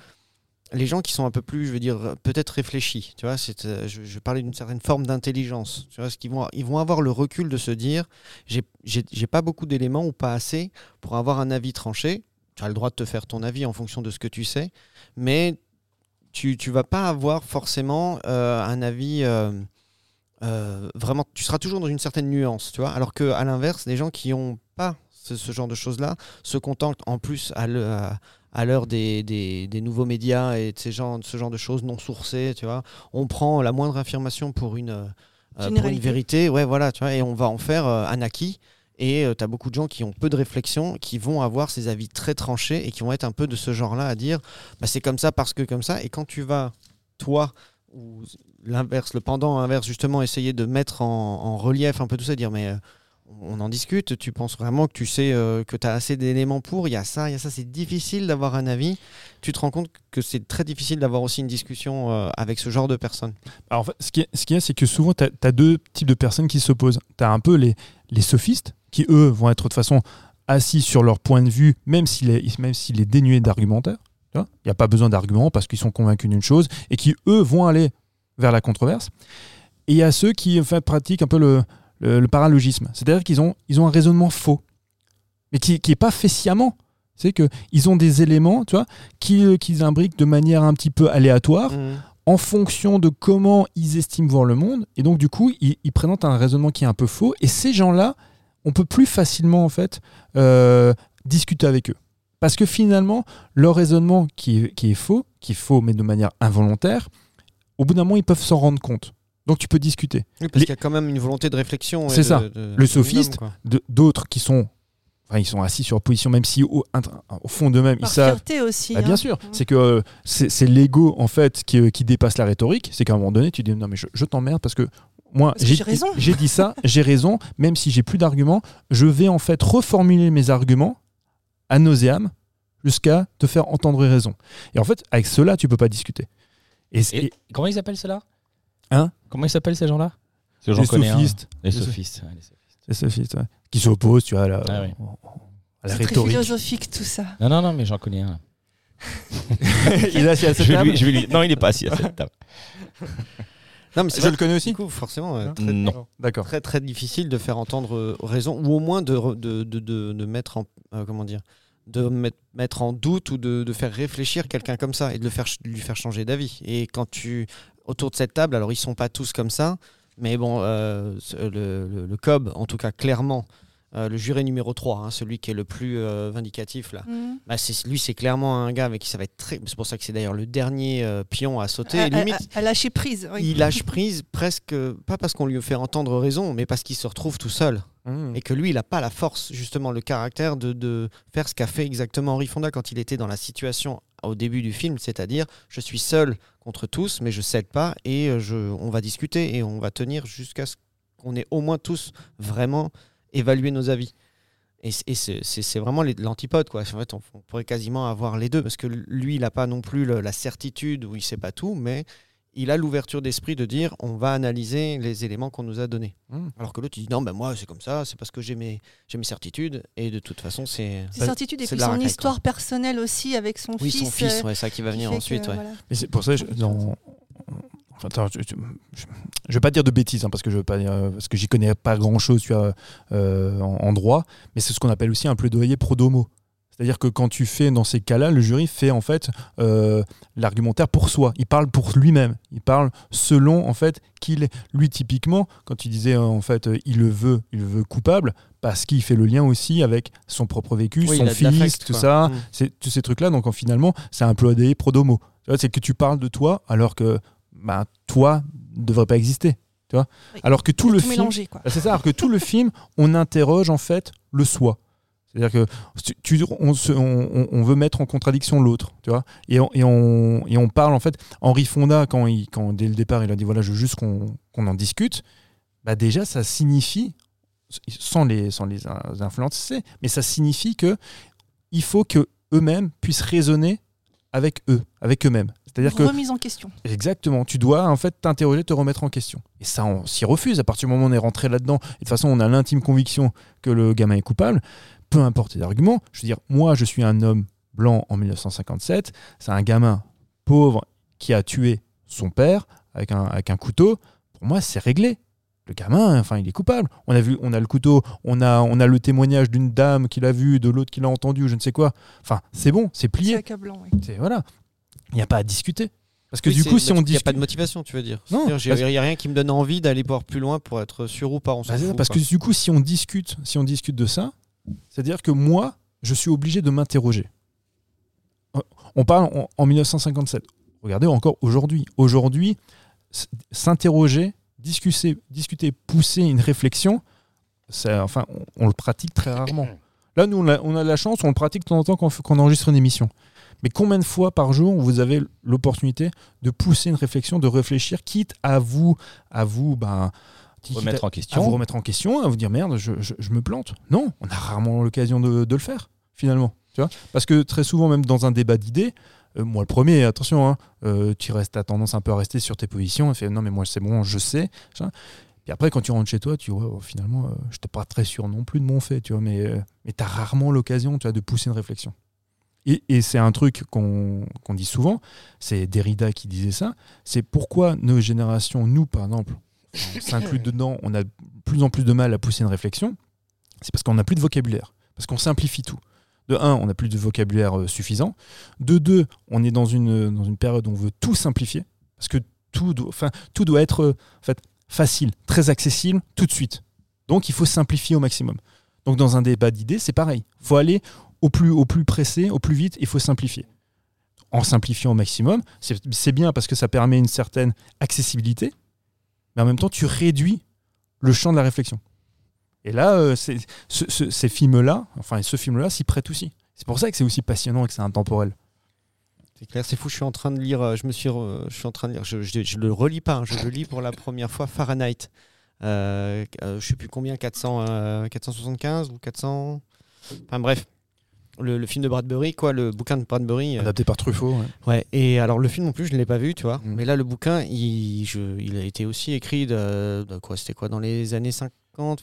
les gens qui sont un peu plus, je veux dire, peut-être réfléchis, tu vois, euh, je, je parlais d'une certaine forme d'intelligence, tu vois, vont, ils vont avoir le recul de se dire, j'ai, pas beaucoup d'éléments ou pas assez pour avoir un avis tranché. Tu as le droit de te faire ton avis en fonction de ce que tu sais, mais tu, tu vas pas avoir forcément euh, un avis euh, vraiment. Tu seras toujours dans une certaine nuance, tu vois. Alors que à l'inverse, les gens qui ont pas ce, ce genre de choses-là se contentent en plus à le- à- à l'heure des, des- des nouveaux médias et de ces gens, ce genre de choses non sourcées, tu vois. On prend la moindre affirmation pour une, euh, pour une vérité, ouais, voilà, tu vois, et on va en faire euh, un acquis. Et tu as beaucoup de gens qui ont peu de réflexion, qui vont avoir ces avis très tranchés et qui vont être un peu de ce genre-là à dire bah, c'est comme ça parce que comme ça. Et quand tu vas, toi, ou l'inverse, le pendant inverse, justement, essayer de mettre en, en relief un peu tout ça, dire mais euh, on en discute, tu penses vraiment que tu sais euh, que tu as assez d'éléments pour, il y a ça, il y a ça, c'est difficile d'avoir un avis. Tu te rends compte que c'est très difficile d'avoir aussi une discussion euh, avec ce genre de personnes. Alors, fait, ce qui est- ce qu'il y a, c'est que souvent, tu as, deux types de personnes qui s'opposent. Tu as un peu les, les sophistes, qui eux vont être de toute façon assis sur leur point de vue, même s'il est, est dénué d'argumentaire. Il n'y a pas besoin d'arguments parce qu'ils sont convaincus d'une chose et qui, eux, vont aller vers la controverse. Et il y a ceux qui en fait, pratiquent un peu le, le, le paralogisme. C'est-à-dire qu'ils ont, ils ont un raisonnement faux, mais qui n'est pas fait sciemment. C'est qu'ils ont des éléments tu vois, qui- euh, qu'ils imbriquent de manière un petit peu aléatoire en fonction de comment ils estiment voir le monde. Et donc, du coup, ils, ils présentent un raisonnement qui est un peu faux. Et ces gens-là, on peut plus facilement, en fait, euh, discuter avec eux. Parce que finalement, leur raisonnement qui est, qui est faux, qui est faux, mais de manière involontaire, au bout d'un moment, ils peuvent s'en rendre compte. Donc, tu peux discuter. Oui, parce Les- qu'il y a quand même une volonté de réflexion. C'est ça. de- Le sophiste, D'autres qui sont, enfin, ils sont assis sur position, même si au, au fond d'eux-mêmes, ils savent. fierté aussi. Bah, hein. bien sûr, c'est que euh, c'est l'ego en fait qui, euh, qui dépasse la rhétorique. C'est qu'à un moment donné, tu dis non mais je, je t'emmerde parce que moi j'ai raison. j'ai dit ça, j'ai raison, même si j'ai plus d'arguments, je vais en fait reformuler mes arguments à nauséam jusqu'à te faire entendre raison. Et en fait, avec cela, tu peux pas discuter. Et, c'est- Et comment ils s'appellent ceux-là Hein Comment ils s'appellent ces gens-là? J'en les sophistes, Les sophistes. ouais, les sophistes. les sophistes, ouais, qui s'opposent, tu vois, à la, Ah oui. à la C'est très rhétorique. philosophique tout ça. Non, non, non, mais j'en connais un. il est assis à cette Je table. lui- je vais lui- Non, il n'est pas assis à cette table. Non, mais c'est Je vrai le connais aussi Du coup, forcément, euh, Hein très, Non. D'accord. très très difficile de faire entendre euh, raison, ou au moins de, de, de, de- de mettre en euh, comment dire, de mettre, mettre en doute ou de, de faire réfléchir quelqu'un comme ça et de le faire lui faire changer d'avis. Et quand tu autour de cette table, alors ils sont pas tous comme ça, mais bon, euh, le, le, le COB, en tout cas clairement, euh, le juré numéro 3, hein, celui qui est le plus euh, vindicatif là. Mm. Bah, c'est, lui, c'est clairement un gars avec qui ça va être très. C'est pour ça que c'est d'ailleurs le dernier euh, pion à sauter. À, à- Limite, à- à lâcher prise. oui. il lâche prise presque, pas parce qu'on lui fait entendre raison, mais parce qu'il se retrouve tout seul. Mmh. Et que lui, il n'a pas la force, justement, le caractère de, de faire ce qu'a fait exactement Henri Fonda quand il était dans la situation au début du film, c'est-à-dire je suis seul contre tous, mais je cède pas et euh, on va discuter et on va tenir jusqu'à ce qu'on ait au moins tous vraiment évalué nos avis. Et, c'est- vraiment l'antipode, quoi. En fait, on, pourrait quasiment avoir les deux, parce que lui, il n'a pas non plus la certitude où il sait pas tout, mais il a l'ouverture d'esprit de dire on va analyser les éléments qu'on nous a donnés. Mmh. Alors que l'autre il dit non, ben moi c'est comme ça, c'est parce que j'ai mes, j'ai mes certitudes et de toute façon c'est. Ses certitudes et puis son racaille, histoire personnelle aussi avec son Oui, fils. son fils, euh, ouais, ça qui va qui venir ensuite. que, ouais. voilà. Mais c'est pour ça, je, dans- enfin, attends, je, je vais pas dire de bêtises, hein, parce que je veux pas dire- parce que j'y connais pas grand chose tu vois, euh, en, en droit, mais c'est ce qu'on appelle aussi un plaidoyer pro domo. C'est-à-dire que quand tu fais dans ces cas-là, le jury fait en fait euh, l'argumentaire pour soi. Il parle pour lui-même. Il parle selon en fait qu'il est. Lui typiquement, quand tu disais euh, en fait euh, il le veut, il le veut coupable parce qu'il fait le lien aussi avec son propre vécu, Oui, son fils, tout quoi. ça, Mm. c'est tous ces trucs-là. Donc en, finalement, c'est un plaidoyer pro domo. C'est que tu parles de toi alors que bah, toi ne devrait pas exister. Tu vois Oui. alors que tout le tout film, mélangé, quoi. bah, c'est ça, alors que tout le film, on interroge en fait le soi. C'est-à-dire que tu- on, se- on- veut mettre en contradiction l'autre, tu vois, et on, et, on, et on parle en fait. Henri Fonda, quand, il, quand dès le départ, il a dit voilà, je veux juste qu'on en discute. Bah déjà, ça signifie, sans les, sans les in- influencer, mais ça signifie que il faut que eux-mêmes puissent raisonner avec eux, avec eux-mêmes. C'est-à-dire que Remise en question. Exactement. Tu dois en fait t'interroger, te remettre en question. Et ça, on s'y refuse. À partir du moment où on est rentré là-dedans, et de toute façon, on a l'intime conviction que le gamin est coupable, peu importe les arguments. Je veux dire, moi, je suis un homme blanc en 1957. C'est un gamin pauvre qui a tué son père avec un, avec un couteau. Pour moi, c'est réglé. Le gamin, enfin, il est coupable. On a vu, on a le couteau, on a, on a le témoignage d'une dame qui l'a vu, de l'autre qui l'a entendu, je ne sais quoi. Enfin, c'est bon, c'est C'est plié. accablant, oui. C'est voilà. Il n'y a pas à discuter. Parce que Oui, du coup, si il on n'y a discute, pas de motivation, tu veux dire. Non, Il n'y a rien qui me donne envie d'aller voir plus loin pour être sûr ou pas. On s'en Bah, fout, parce quoi. que du coup, si on discute, si on discute de ça, c'est-à-dire que moi, je suis obligé de m'interroger. On parle en, en 1957. Regardez encore aujourd'hui. Aujourd'hui, s'interroger, discuter, discuter, pousser une réflexion, enfin, on, le pratique très rarement. Là, nous, on a, a la chance, on le pratique de temps en temps quand, quand on enregistre une émission. Mais combien de fois par jour vous avez l'opportunité de pousser une réflexion, de réfléchir, quitte à vous, à vous, ben, Remettre en à vous remettre en question, à vous dire merde, je, je- je me plante. Non, on a rarement l'occasion de, de le faire, finalement. Tu vois? Parce que très souvent, même dans un débat d'idées, euh, moi le premier, attention, hein, euh, tu restes, as tendance un peu à rester sur tes positions, et fait non, mais moi c'est bon, je sais. Puis après, quand tu rentres chez toi, tu vois, oh, finalement, euh, je n'étais pas très sûr non plus de mon fait, tu vois, mais, mais tu as rarement l'occasion de pousser une réflexion. Et, et c'est un truc qu'on qu'on dit souvent, c'est Derrida qui disait ça, c'est pourquoi nos générations, nous par exemple, on s'inclut dedans, on a de plus en plus de mal à pousser une réflexion, c'est parce qu'on n'a plus de vocabulaire, parce qu'on simplifie tout. De un, on n'a plus de vocabulaire euh, suffisant. De deux, on est dans une, dans une période où on veut tout simplifier, parce que tout tout doit être euh, en fait, facile, très accessible, tout de suite. Donc il faut simplifier au maximum. Donc dans un débat d'idées, c'est pareil. Il faut aller au plus, au plus pressé, au plus vite, il faut simplifier. En simplifiant au maximum, c'est bien parce que ça permet une certaine accessibilité, mais en même temps, tu réduis le champ de la réflexion. Et là, euh, ce- ce- ces films-là, enfin ce film-là, s'y prête aussi. C'est pour ça que c'est aussi passionnant et que c'est intemporel. C'est clair, c'est fou. Je suis en train de lire. euh, Je me suis, je suis en train de lire. Je le relis pas. hein, je le lis pour la première fois. Fahrenheit. Euh, euh, je sais plus combien. 400, euh, 475 ou 400. Enfin bref. Le, le film de Bradbury, quoi, le bouquin de Bradbury. euh, Adapté par Truffaut. ouais. Ouais, et alors le film non plus, je ne l'ai pas vu, tu vois. Mm. Mais là, le bouquin, il, je- il a été aussi écrit de, de quoi C'était quoi Dans les années 50,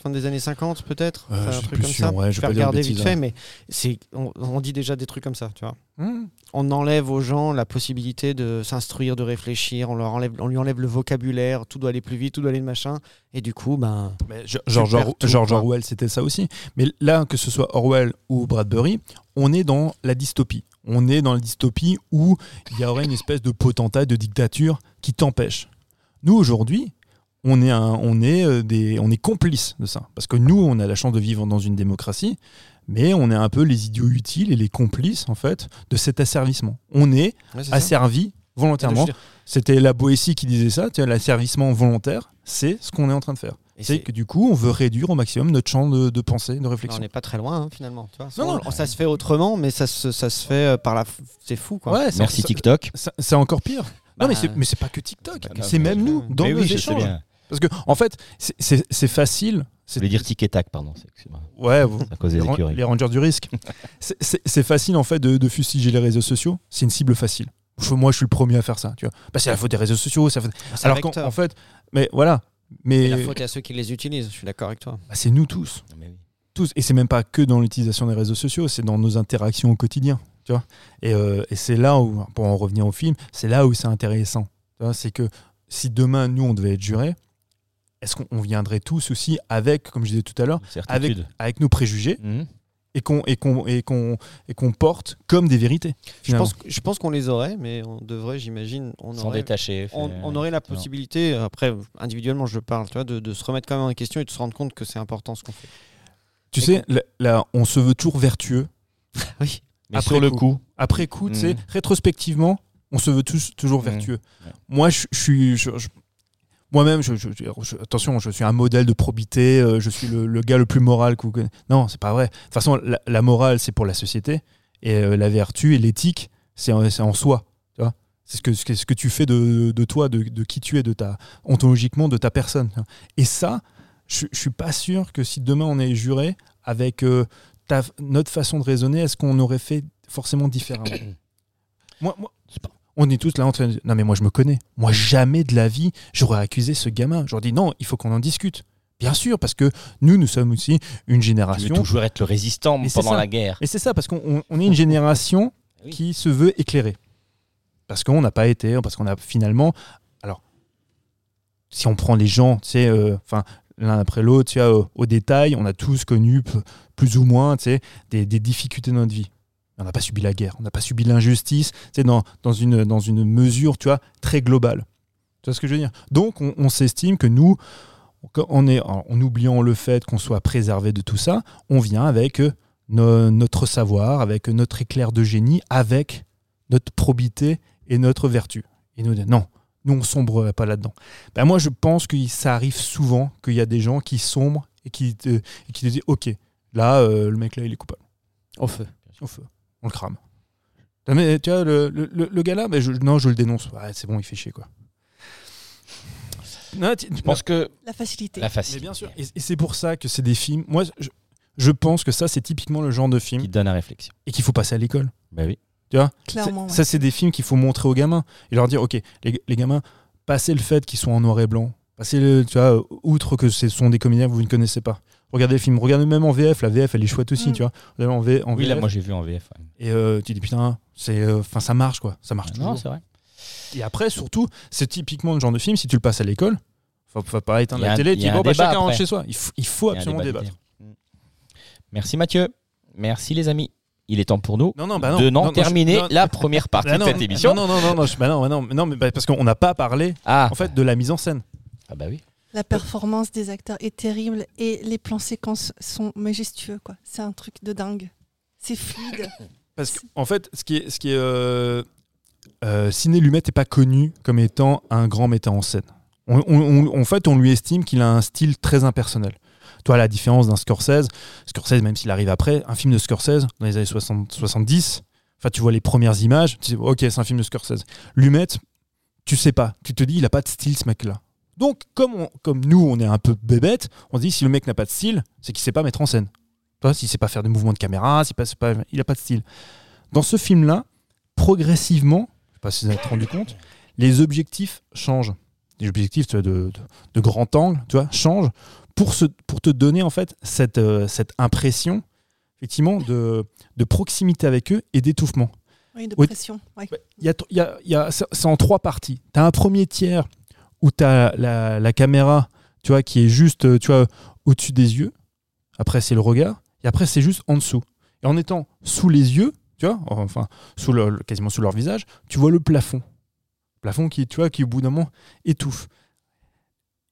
fin des années 50 peut-être Euh, Enfin, Un truc comme sûr, ça. ouais, je vais regarder vite bêtises, fait, hein. mais c'est, on, on dit déjà des trucs comme ça, tu vois. Mmh. On enlève aux gens la possibilité de s'instruire, de réfléchir, on, leur enlève, on lui enlève le vocabulaire, tout doit aller plus vite, tout doit aller de machin. Et du coup, ben. Mais Ge- George, perds Or- tout, George quoi. Orwell, c'était ça aussi. Mais là, que ce soit Orwell ou Bradbury, on est dans la dystopie. On est dans la dystopie où il y aurait une espèce de potentat, de dictature qui t'empêche. Nous, aujourd'hui, on est, un, on, est, euh, des, on est complices de ça. Parce que nous, on a la chance de vivre dans une démocratie, mais on est un peu les idiots utiles et les complices, en fait, de cet asservissement. On est ouais, ça. Je volontairement. C'était la Boétie qui disait ça, l'asservissement volontaire, c'est ce qu'on est en train de faire. et C'est que du coup, on veut réduire au maximum notre champ de, de pensée, de on réflexion. n'est pas très loin hein, finalement. Tu vois. Non, On- ça se fait autrement, mais ça se, ça se fait euh, par la. f- C'est fou quoi. Ouais, Merci TikTok. c'est- encore pire. Bah, non, mais c'est, mais c'est pas que TikTok, grave. c'est même nous, dans Mais nos oui, échanges. Parce que, en fait, c'est, facile. Je voulais dire tic et tac, pardon. ouais, vous- à cause des les, les rangers du risque. c'est, facile, en fait, de, de fustiger les réseaux sociaux. C'est une cible facile. Moi, je suis le premier à faire ça. Tu vois. Bah, c'est la faute des réseaux sociaux. Ça fait... Alors qu'en en fait, mais voilà. Mais Et la faute est à ceux qui les utilisent, je suis d'accord avec toi. bah, c'est nous tous. Mais oui. tous. Et c'est même pas que dans l'utilisation des réseaux sociaux, c'est dans nos interactions au quotidien. Tu vois et euh, et c'est là où, pour en revenir au film, c'est là où c'est intéressant. C'est que si demain, nous, on devait être jurés, est-ce qu'on on viendrait tous aussi avec, comme je disais tout à l'heure, avec, nos préjugés Mhm. et qu'on et qu'on et qu'on et qu'on porte comme des vérités Je pense, je pense qu'on les aurait, mais on devrait, j'imagine, on S'en aurait, détacher. on, faire- on aurait la Non. possibilité, après, individuellement, je parle, tu vois, de, de se remettre quand même en question et de se rendre compte que c'est important ce qu'on fait. Tu sais, là, là, on se veut toujours vertueux. Oui. Mais Après sur le coup. coup, Après coup, tu sais, Mhm. rétrospectivement, on se veut tous toujours Mhm. vertueux. Ouais. Moi, je, je suis. je- je- moi-même, je, je- je- attention, je suis un modèle de probité, euh, je suis le, le gars le plus moral que vous connaissez. Non, c'est pas vrai. De toute façon, la, la morale, c'est pour la société, et euh, la vertu et l'éthique, c'est en, en soi. Tu vois c'est ce que, ce que, ce que tu fais de, de toi, de, de qui tu es, de ta, ontologiquement, de ta personne. Et ça, je, je suis pas sûr que si demain on est juré avec euh, ta, notre façon de raisonner, est-ce qu'on aurait fait forcément différemment? Moi, moi, on est tous là en train de dire, non mais moi je me connais. Moi jamais de la vie j'aurais accusé ce gamin. J'aurais dit non, il faut qu'on en discute. Bien sûr, parce que nous, nous sommes aussi une tu veux génération. toujours être le résistant pendant la guerre. Et c'est ça, parce qu'on on- on est une génération Oui. qui se veut éclairée. Parce qu'on n'a pas été, parce qu'on a finalement. Alors, si on prend les gens, tu sais, euh, l'un après l'autre, tu vois, au, au détail, on a tous connu plus ou moins, tu sais, des, des difficultés dans notre vie. On n'a pas subi la guerre, on n'a pas subi l'injustice, sais, dans, dans, une, dans une mesure, tu vois, très globale. Tu vois ce que je veux dire? Donc, on, on s'estime que nous, on est, en oubliant le fait qu'on soit préservé de tout ça, on vient avec euh, no- notre savoir, avec notre éclair de génie, avec notre probité et notre vertu. Et nous dit non, nous on sombrerait pas là-dedans. Ben moi je pense que ça arrive souvent qu'il y a des gens qui sombrent et qui te, et qui te disent ok, là euh, le mec là il est coupable. Au feu. Au feu, on le crame. Mais tu vois, le, le, le- gars là, je, non, je le dénonce. Ouais, c'est bon, il fait chier quoi. Non, tu- Je pense que La facilité. la mais facilité bien sûr. Et, et c'est pour ça que c'est des films. Moi, je, je pense que ça, c'est typiquement le genre de film qui donne à réflexion. et qu'il faut passer à l'école. Bah oui. Clairement. Ça, c'est des films qu'il faut montrer aux gamins et leur dire ok, les, les gamins, passez le fait qu'ils sont en noir et blanc. Passez le, tu vois, outre que ce sont des comédiens que vous ne connaissez pas. Regardez le film, regardez même en VF. La VF, elle est chouette aussi, Mm. tu vois. En, V- en Oui, là, VF, moi j'ai vu en VF. ouais. et euh, tu dis putain, c'est, euh, enfin, ça marche quoi, ça marche Non, toujours. c'est vrai. Et après, surtout, c'est typiquement le genre de film. Si tu le passes à l'école, faut, faut pas éteindre la un- télé. il Tu bon, bah, chacun rentre chez soi. Il faut, il faut Il absolument débat débattre. Merci Mathieu. Merci les amis. Il est temps pour nous Non, non, bah non. de non, non, je- terminer non, la première partie bah non, de cette émission. Non, non, non, non, je- bah non, bah non, mais non, mais bah, parce qu'on n'a pas parlé Ah, en fait de la mise en scène. Ah bah oui. La performance des acteurs est terrible et les plans séquences sont majestueux. quoi. C'est un truc de dingue. C'est fluide. Parce qu'en fait, ce qui est, ce qui est euh, euh, Ciné Lumet n'est pas connu comme étant un grand metteur en scène. On- on- on- en fait, on lui estime qu'il a un style très impersonnel. Toi, à la différence d'un Scorsese, Scorsese, même s'il arrive après, un film de Scorsese dans les années 60, 70, enfin, tu vois les premières images, tu dis, ok, c'est un film de Scorsese. Lumet, tu sais pas. Tu te dis, il a pas de style, ce mec-là. Donc, comme, on- comme nous, on est un peu bébête, on se dit, si le mec n'a pas de style, c'est qu'il sait pas mettre en scène. Tu vois, s'il sait pas faire de mouvements de caméra, s'il pas, pas, il a pas de style. Dans ce film-là, progressivement, je sais pas si vous vous êtes rendu compte, les objectifs changent. Les objectifs tu vois, de, de, de grand angle, tu vois, changent pour, te donner en fait cette, euh, cette impression, effectivement, de, de proximité avec eux et d'étouffement. Oui, de pression. ouais. Y a, il y a- il y a- c'est c'est en trois parties. Tu as un premier tiers où tu as la, la caméra tu vois, qui est juste euh, tu vois, au-dessus des yeux. Après, c'est le regard. Et après, c'est juste en dessous. Et en étant sous les yeux, tu vois, enfin, sous le- quasiment sous leur visage, tu vois le plafond. Plafond qui, tu vois, qui au bout d'un moment étouffe.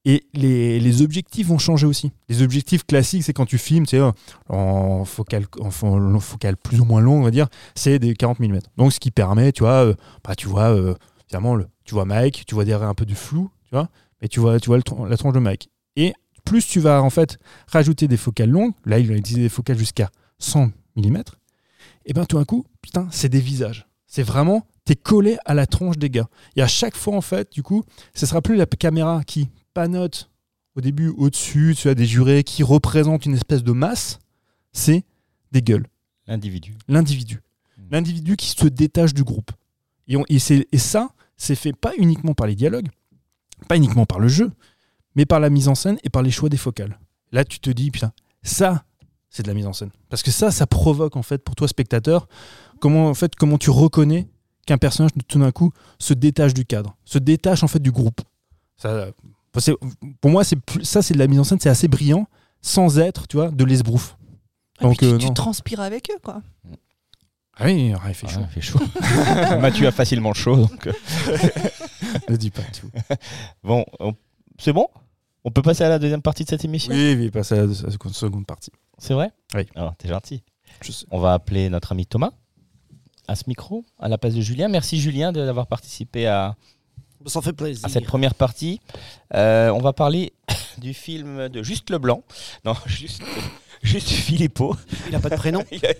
Et les, les objectifs vont changer aussi. Les objectifs classiques, c'est quand tu filmes, tu sais, en focale, en fo- focale plus ou moins longue, on va dire, c'est des 40 mm. Donc, ce qui permet, tu vois, euh, bah, tu vois, euh, évidemment, le, tu vois Mike, tu vois derrière un peu de flou, tu vois, mais tu vois, tu vois le la tronche de Mike. Et plus tu vas, en fait, rajouter des focales longues, là, il va utiliser des focales jusqu'à 100 mm, et ben tout d'un coup, putain, c'est des visages. C'est vraiment, t'es collé à la tronche des gars. Et à chaque fois, en fait, du coup, ce sera plus la caméra qui panote au début au-dessus, tu as des jurés qui représentent une espèce de masse, c'est des gueules L'individu. l'individu. Mm. L'individu qui se détache du groupe. Et, on- et ça, c'est fait pas uniquement par les dialogues, pas uniquement par le jeu, mais par la mise en scène et par les choix des focales. Là, tu te dis, putain, ça, c'est de la mise en scène. Parce que ça, ça provoque, en fait, pour toi, spectateur, comment, en fait, comment tu reconnais qu'un personnage, tout d'un coup, se détache du cadre, se détache, en fait, du groupe. Ça, c'est- pour moi, ça, c'est de la mise en scène, c'est assez brillant, sans être, tu vois, de l'esbrouf. Et Donc, puis tu, euh, tu transpires avec eux, quoi. Ah oui, il fait chaud. il fait chaud. Mathieu a facilement chaud. Donc, euh, Ne dis pas tout. bon, on- c'est bon? On peut passer à la deuxième partie de cette émission? Oui, oui, passe à la, à la seconde partie. C'est vrai? Oui. Alors, t'es gentil. Je sais. On va appeler notre ami Thomas à ce micro, à la place de Julien. Merci Julien de- d'avoir participé à, Ça fait plaisir. à cette première partie. Euh, on va parler du film de Juste Leblanc. Non, juste, juste Philippot. Il n'a pas de prénom. A-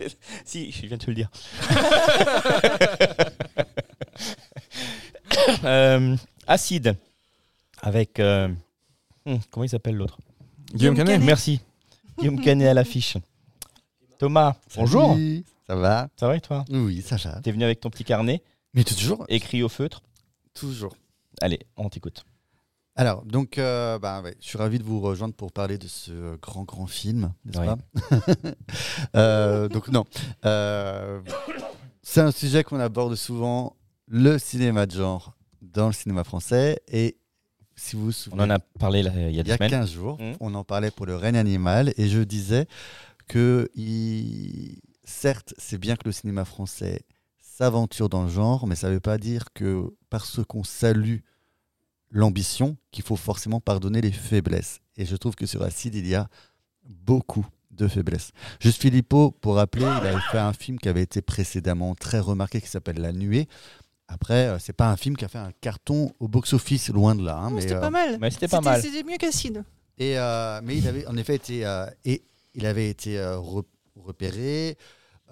si, je viens de te le dire. Euh, Acide, avec... euh, hmm, comment il s'appelle l'autre Guillaume Canet Canet. Merci. Guillaume Canet à l'affiche. Thomas, bonjour. Salut, Ça va Ça va et toi Oui, Sacha. T'es venu avec ton petit carnet, Mais toujours écrit au feutre. Toujours. Allez, on t'écoute. Alors, donc, euh, bah, ouais, je suis ravi de vous rejoindre pour parler de ce grand, grand film, n'est-ce pas Euh, Donc, non. Euh, c'est un sujet qu'on aborde souvent, le cinéma de genre dans le cinéma français. Et si vous vous On souvenez, en a parlé là, il y a il y a semaines. 15 jours, Mhm. on en parlait pour le règne animal. Et je disais que, il- certes, c'est bien que le cinéma français s'aventure dans le genre, mais ça ne veut pas dire que parce qu'on salue l'ambition, qu'il faut forcément pardonner les faiblesses. Et je trouve que sur Acide, il y a beaucoup de faiblesses. Juste Philippot, pour rappeler, il avait fait un film qui avait été précédemment très remarqué, qui s'appelle La Nuée. Après, euh, c'est pas un film qui a fait un carton au box-office, loin de là. hein, mais, C'était euh, pas mal. Mais c'était pas mal. C'était mieux qu'Acide. et, euh, mais il avait en effet été, euh, et il avait été euh, re- repéré.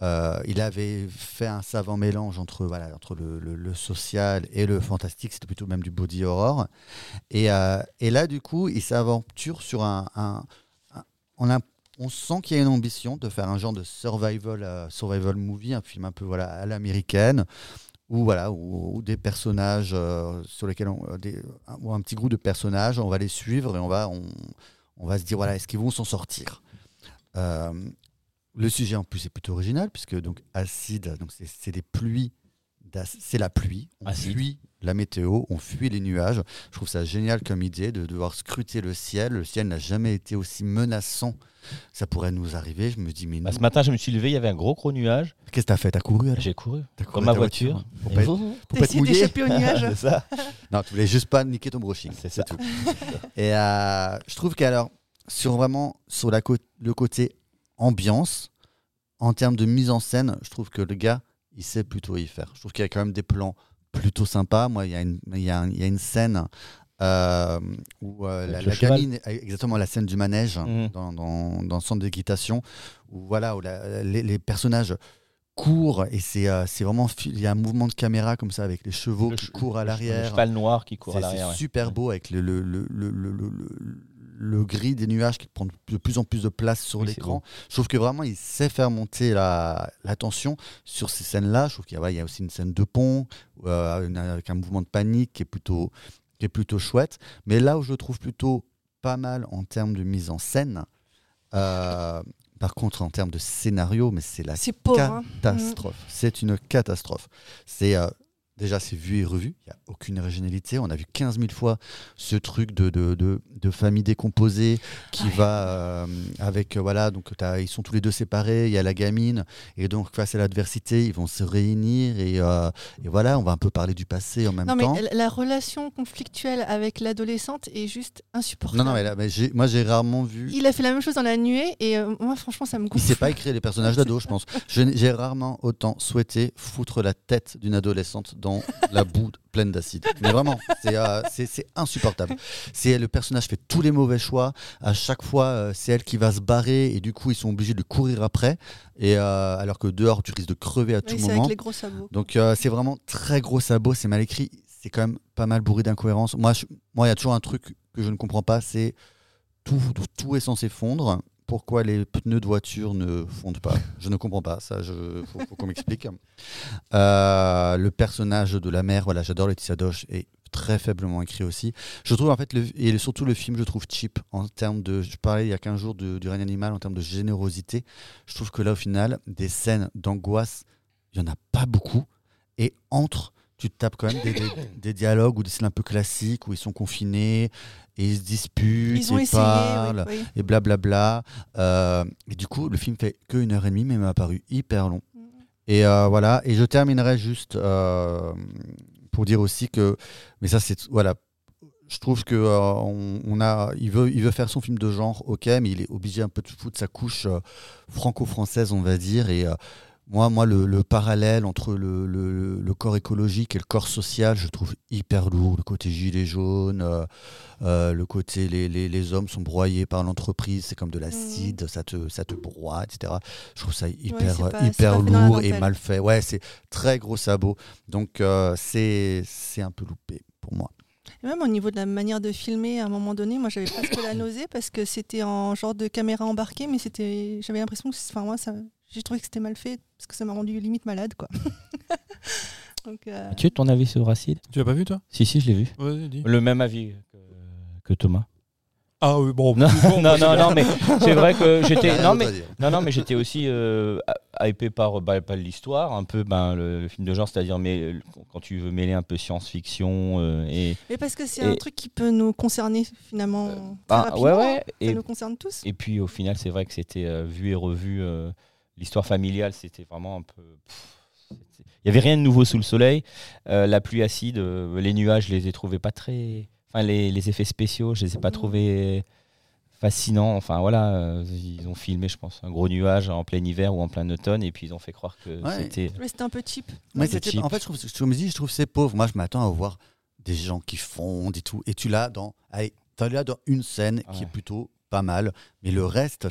Euh, il avait fait un savant mélange entre, voilà, entre le, le- social et le fantastique. C'était plutôt même du body horror. Et, euh, et là, du coup, il s'aventure sur un. on, a, on sent qu'il y a une ambition de faire un genre de survival, euh, survival movie, un film un peu voilà, à l'américaine. Où, voilà, où, des personnages sur lesquels on, des, un- petit groupe de personnages, on va les suivre et on va, on, on va se dire voilà, est-ce qu'ils vont s'en sortir? Le sujet en plus est plutôt original puisque donc acide, donc c'est des pluies, c'est la pluie, on Acide. fuit la météo, on fuit les nuages. Je trouve ça génial comme idée de devoir scruter le ciel. Le ciel n'a jamais été aussi menaçant. Ça pourrait nous arriver. Je me dis mais Bah, ce matin, je me suis levé, il y avait un gros gros nuage. qu'est-ce que t'as fait? T'as couru J'ai couru. T'as couru Comme ma voiture. Pour Et pas, être- vous? pour pas être essayé d'échapper au nuage. C'est ça. Non, tu voulais juste pas niquer ton brushing. C'est ça. tout. Et euh, je trouve qu'alors, sur vraiment sur la le côté ambiance, en termes de mise en scène, je trouve que le gars, il sait plutôt y faire. Je trouve qu'il y a quand même des plans plutôt sympas. Moi, il y a une, il y a il y a une scène euh, où euh, la, la gamine, exactement la scène du manège Mhm. dans, dans, dans le centre d'équitation, où voilà, où la- les, les personnages courent et c'est euh, c'est vraiment il y a un mouvement de caméra comme ça avec les chevaux Le qui courent à l'arrière. Le cheval noir qui court à l'arrière. c'est ouais. super beau avec le, le, le, le, gris des nuages qui prend de plus en plus de place sur Oui, l'écran. Je trouve que vraiment il sait faire monter la, la tension sur ces scènes-là. Je trouve qu'il y, a- ouais, il y a aussi une scène de pont euh, une- avec un mouvement de panique qui est, plutôt, qui est plutôt chouette. Mais là où je trouve plutôt pas mal en termes de mise en scène, euh, par contre en termes de scénario, mais c'est la hein. catastrophe. C'est une catastrophe. C'est euh, déjà c'est vu et revu. Il n'y a aucune originalité. On a vu 15 000 fois ce truc de, de, de, de famille décomposée qui va euh, avec euh, voilà donc ils sont tous les deux séparés. Il y a la gamine et donc face à l'adversité ils vont se réunir et, euh, et voilà on va un peu parler du passé en même Non, mais temps. la- la relation conflictuelle avec l'adolescente est juste insupportable. Non non mais, là, mais j'ai- moi j'ai rarement vu. Il a fait la même chose dans la nuée et moi, franchement, ça me Il gonfle. sait pas écrire les personnages d'ado, je pense. J'ai rarement autant souhaité foutre la tête d'une adolescente dans la boue pleine d'acide. Mais vraiment, c'est euh, c'est- insupportable. C'est le personnage fait tous les mauvais choix. À chaque fois, euh, c'est elle qui va se barrer et du coup, ils sont obligés de courir après. Et euh, alors que dehors, tu risques de crever à Oui, tout c'est moment. avec les gros sabots. Donc c'est vraiment très gros sabot, c'est mal écrit, c'est quand même pas mal bourré d'incohérences. Moi, je- moi, il y a toujours un truc que je ne comprends pas, c'est tout, tout est censé fondre pourquoi les pneus de voiture ne fondent pas. Je ne comprends pas ça. Il faut, qu'on m'explique. Euh, le personnage de la mère, voilà, j'adore Laetitia Doche et très faiblement écrit aussi. Je trouve en fait, et surtout le film, je trouve cheap en termes de. Je parlais il y a 15 jours du règne animal en termes de générosité. Je trouve que là, au final, des scènes d'angoisse, il n'y en a pas beaucoup. Et entre, tu te tapes quand même des, des- des dialogues ou des scènes un peu classiques où ils sont confinés et ils se disputent, Ils ont essayé. parlent oui, oui. et blablabla. Euh, et du coup, le film fait que une heure et demie, mais il m'a paru hyper long. Mhm. Et euh, voilà. Et je terminerai juste euh, pour dire aussi que, mais ça c'est voilà. Je trouve que on, on a, il veut, il veut faire son film de genre, ok, mais il est obligé un peu de foutre sa couche franco-française, on va dire. Et moi, moi, le, le parallèle entre le, le- le corps écologique et le corps social, je trouve hyper lourd. Le côté gilet jaune, euh, euh, le côté les, les, les hommes sont broyés par l'entreprise, c'est comme de l'acide, ça, te, ça te broie, etc. Je trouve ça hyper, pas- hyper lourd et mal fait. Ouais, c'est très gros sabot. Donc, euh, c'est un peu loupé pour moi. Et même au niveau de la manière de filmer, à un moment donné, moi j'avais presque la nausée parce que c'était en genre de caméra embarquée, mais c'était, j'avais l'impression que, c'est- enfin moi, ça, j'ai trouvé que c'était mal fait parce que ça m'a rendu limite malade, quoi. Donc, euh, Mathieu, ton avis sur Racine? Tu l'as pas vu, toi? Si, si, je l'ai vu. Le même avis que, que Thomas. Ah oui, bon. Non, bon, non, non, non, mais c'est vrai que j'étais. Non, mais. Non, non, mais j'étais aussi euh, hypé par, bah, par l'histoire, un peu ben, le, le film de genre, c'est-à-dire mais, euh, quand tu veux mêler un peu science-fiction euh, et. mais parce que c'est Et- un truc qui peut nous concerner finalement. très bah, rapidement, ouais, ouais. Ça Et, nous concerne tous. et puis au final, c'est vrai que c'était euh, vu et revu. L'histoire familiale, c'était vraiment un peu. pff, Il n'y avait rien de nouveau sous le soleil. Euh, la pluie acide, euh, les nuages, je les ai trouvés pas très. Enfin, les, les effets spéciaux, je les ai pas Mhm. trouvés fascinants. Enfin, voilà, euh, ils ont filmé, je pense, un gros nuage en plein hiver ou en plein automne, et puis ils ont fait croire que Ouais. c'était. Ouais, c'était un peu cheap. Mais c'était- en fait, je trouve, je me dis, je trouve que c'est pauvre. Moi, je m'attends à voir des gens qui fondent et tout. Et tu l'as dans, allez, t'as là dans une scène qui est plutôt pas mal, mais le reste,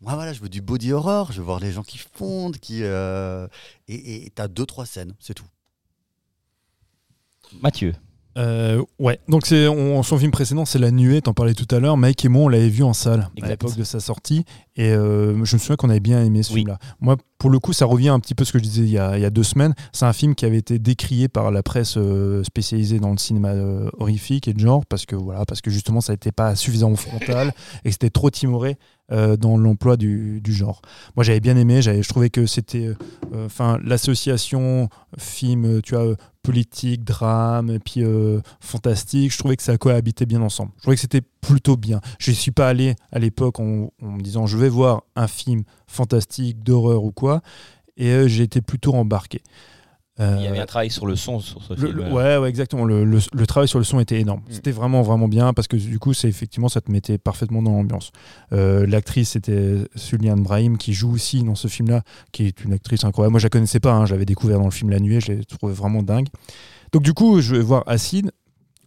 moi voilà, je veux du body horror, je veux voir les gens qui fondent, qui euh, et t'as deux trois scènes, c'est tout. Mathieu. Euh, ouais, donc c'est on- son film précédent, c'est La Nuée, t'en parlais tout à l'heure. Mike et moi, on l'avait vu en salle à l'époque de sa sortie. Et euh, je me souviens qu'on avait bien aimé ce Oui. film-là. Moi, pour le coup, ça revient un petit peu à ce que je disais il y a, il y a deux semaines. C'est un film qui avait été décrié par la presse euh, spécialisée dans le cinéma horrifique et de genre, parce que, voilà, parce que justement, ça n'était pas suffisamment frontal et que c'était trop timoré euh, dans l'emploi du, du genre. Moi, j'avais bien aimé. j'avais- Je trouvais que c'était euh, l'association film, tu vois, euh, politique, drame, et puis euh, fantastique. Je trouvais que ça cohabitait bien ensemble. Je trouvais que c'était plutôt bien. Je ne suis pas allé à l'époque en, me disant je vais voir un film fantastique, d'horreur ou quoi, et euh, j'ai été plutôt embarqué. Euh, Il y avait un travail sur le son sur ce le- film. le- ouais, ouais, exactement. Le, travail sur le son était énorme. Mm. C'était vraiment, vraiment bien parce que du coup, c'est effectivement, ça te mettait parfaitement dans l'ambiance. Euh, L'actrice, c'était Suliane Brahim qui joue aussi dans ce film-là, qui est une actrice incroyable. Moi, je la connaissais pas. hein, je l'avais découvert dans le film La Nuée. Je l'ai trouvé vraiment dingue. Donc, du coup, je vais voir Acide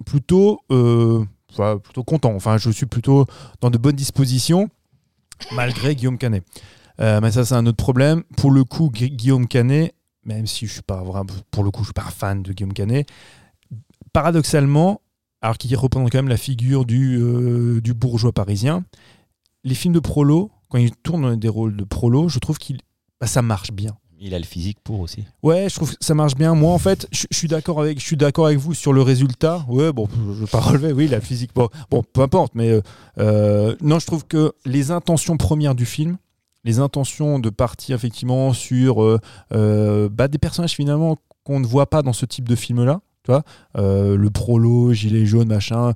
plutôt, euh, plutôt content. Enfin, je suis plutôt dans de bonnes dispositions malgré Guillaume Canet. Euh, mais ça, c'est un autre problème. Pour le coup, Gu- Guillaume Canet, même si je suis pas vraiment, pour le coup, je suis pas un fan de Guillaume Canet, paradoxalement, alors qu'il représente quand même la figure du, euh, du bourgeois parisien, les films de prolo, quand il tourne des rôles de prolo, je trouve qu'il bah, ça marche bien. Il a le physique pour aussi. Ouais, je trouve que ça marche bien. Moi, en fait, je je suis d'accord avec, je suis d'accord avec vous sur le résultat. Ouais, bon, je vais pas relever. Oui, la physique. Bon, bon peu importe. Mais euh, euh, non, je trouve que les intentions premières du film, les intentions de partir effectivement sur euh, euh, bah, des personnages finalement qu'on ne voit pas dans ce type de film-là. Euh, le prolo, gilet jaune, machin,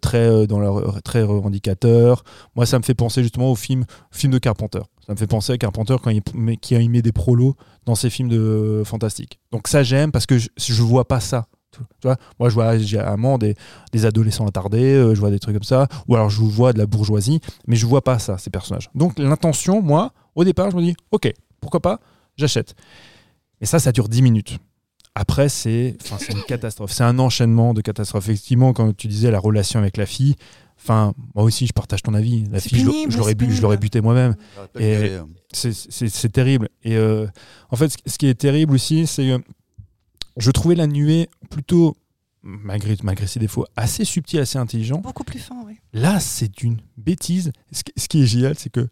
très dans très revendicateur. Moi, ça me fait penser justement au film, film de Carpenter. Ça me fait penser à Carpenter quand il, mais- qui a mis des prolos dans ses films de fantastique. Donc ça j'aime parce que je, je vois pas ça. Tu vois Moi je vois généralement des, des adolescents attardés, euh, je vois des trucs comme ça, ou alors je vois de la bourgeoisie, mais je vois pas ça, ces personnages. Donc l'intention, moi, au départ, je me dis, ok, pourquoi pas, j'achète. Et ça, ça dure 10 minutes. Après, c'est une catastrophe. C'est un enchaînement de catastrophes. Effectivement, quand tu disais la relation avec la fille, enfin, moi aussi, je partage ton avis. La fille, je l'au- pénible, je l'aurais bu- je pénible. l'aurais buté moi-même Et- aller, euh, c'est- terrible. Et euh, en fait, ce- ce qui est terrible aussi, c'est que je trouvais la nuée plutôt malgré, malgré ses défauts, assez subtil, assez intelligent. Beaucoup plus fin, oui. Là, c'est une bêtise. Ce qui, ce qui est génial, c'est que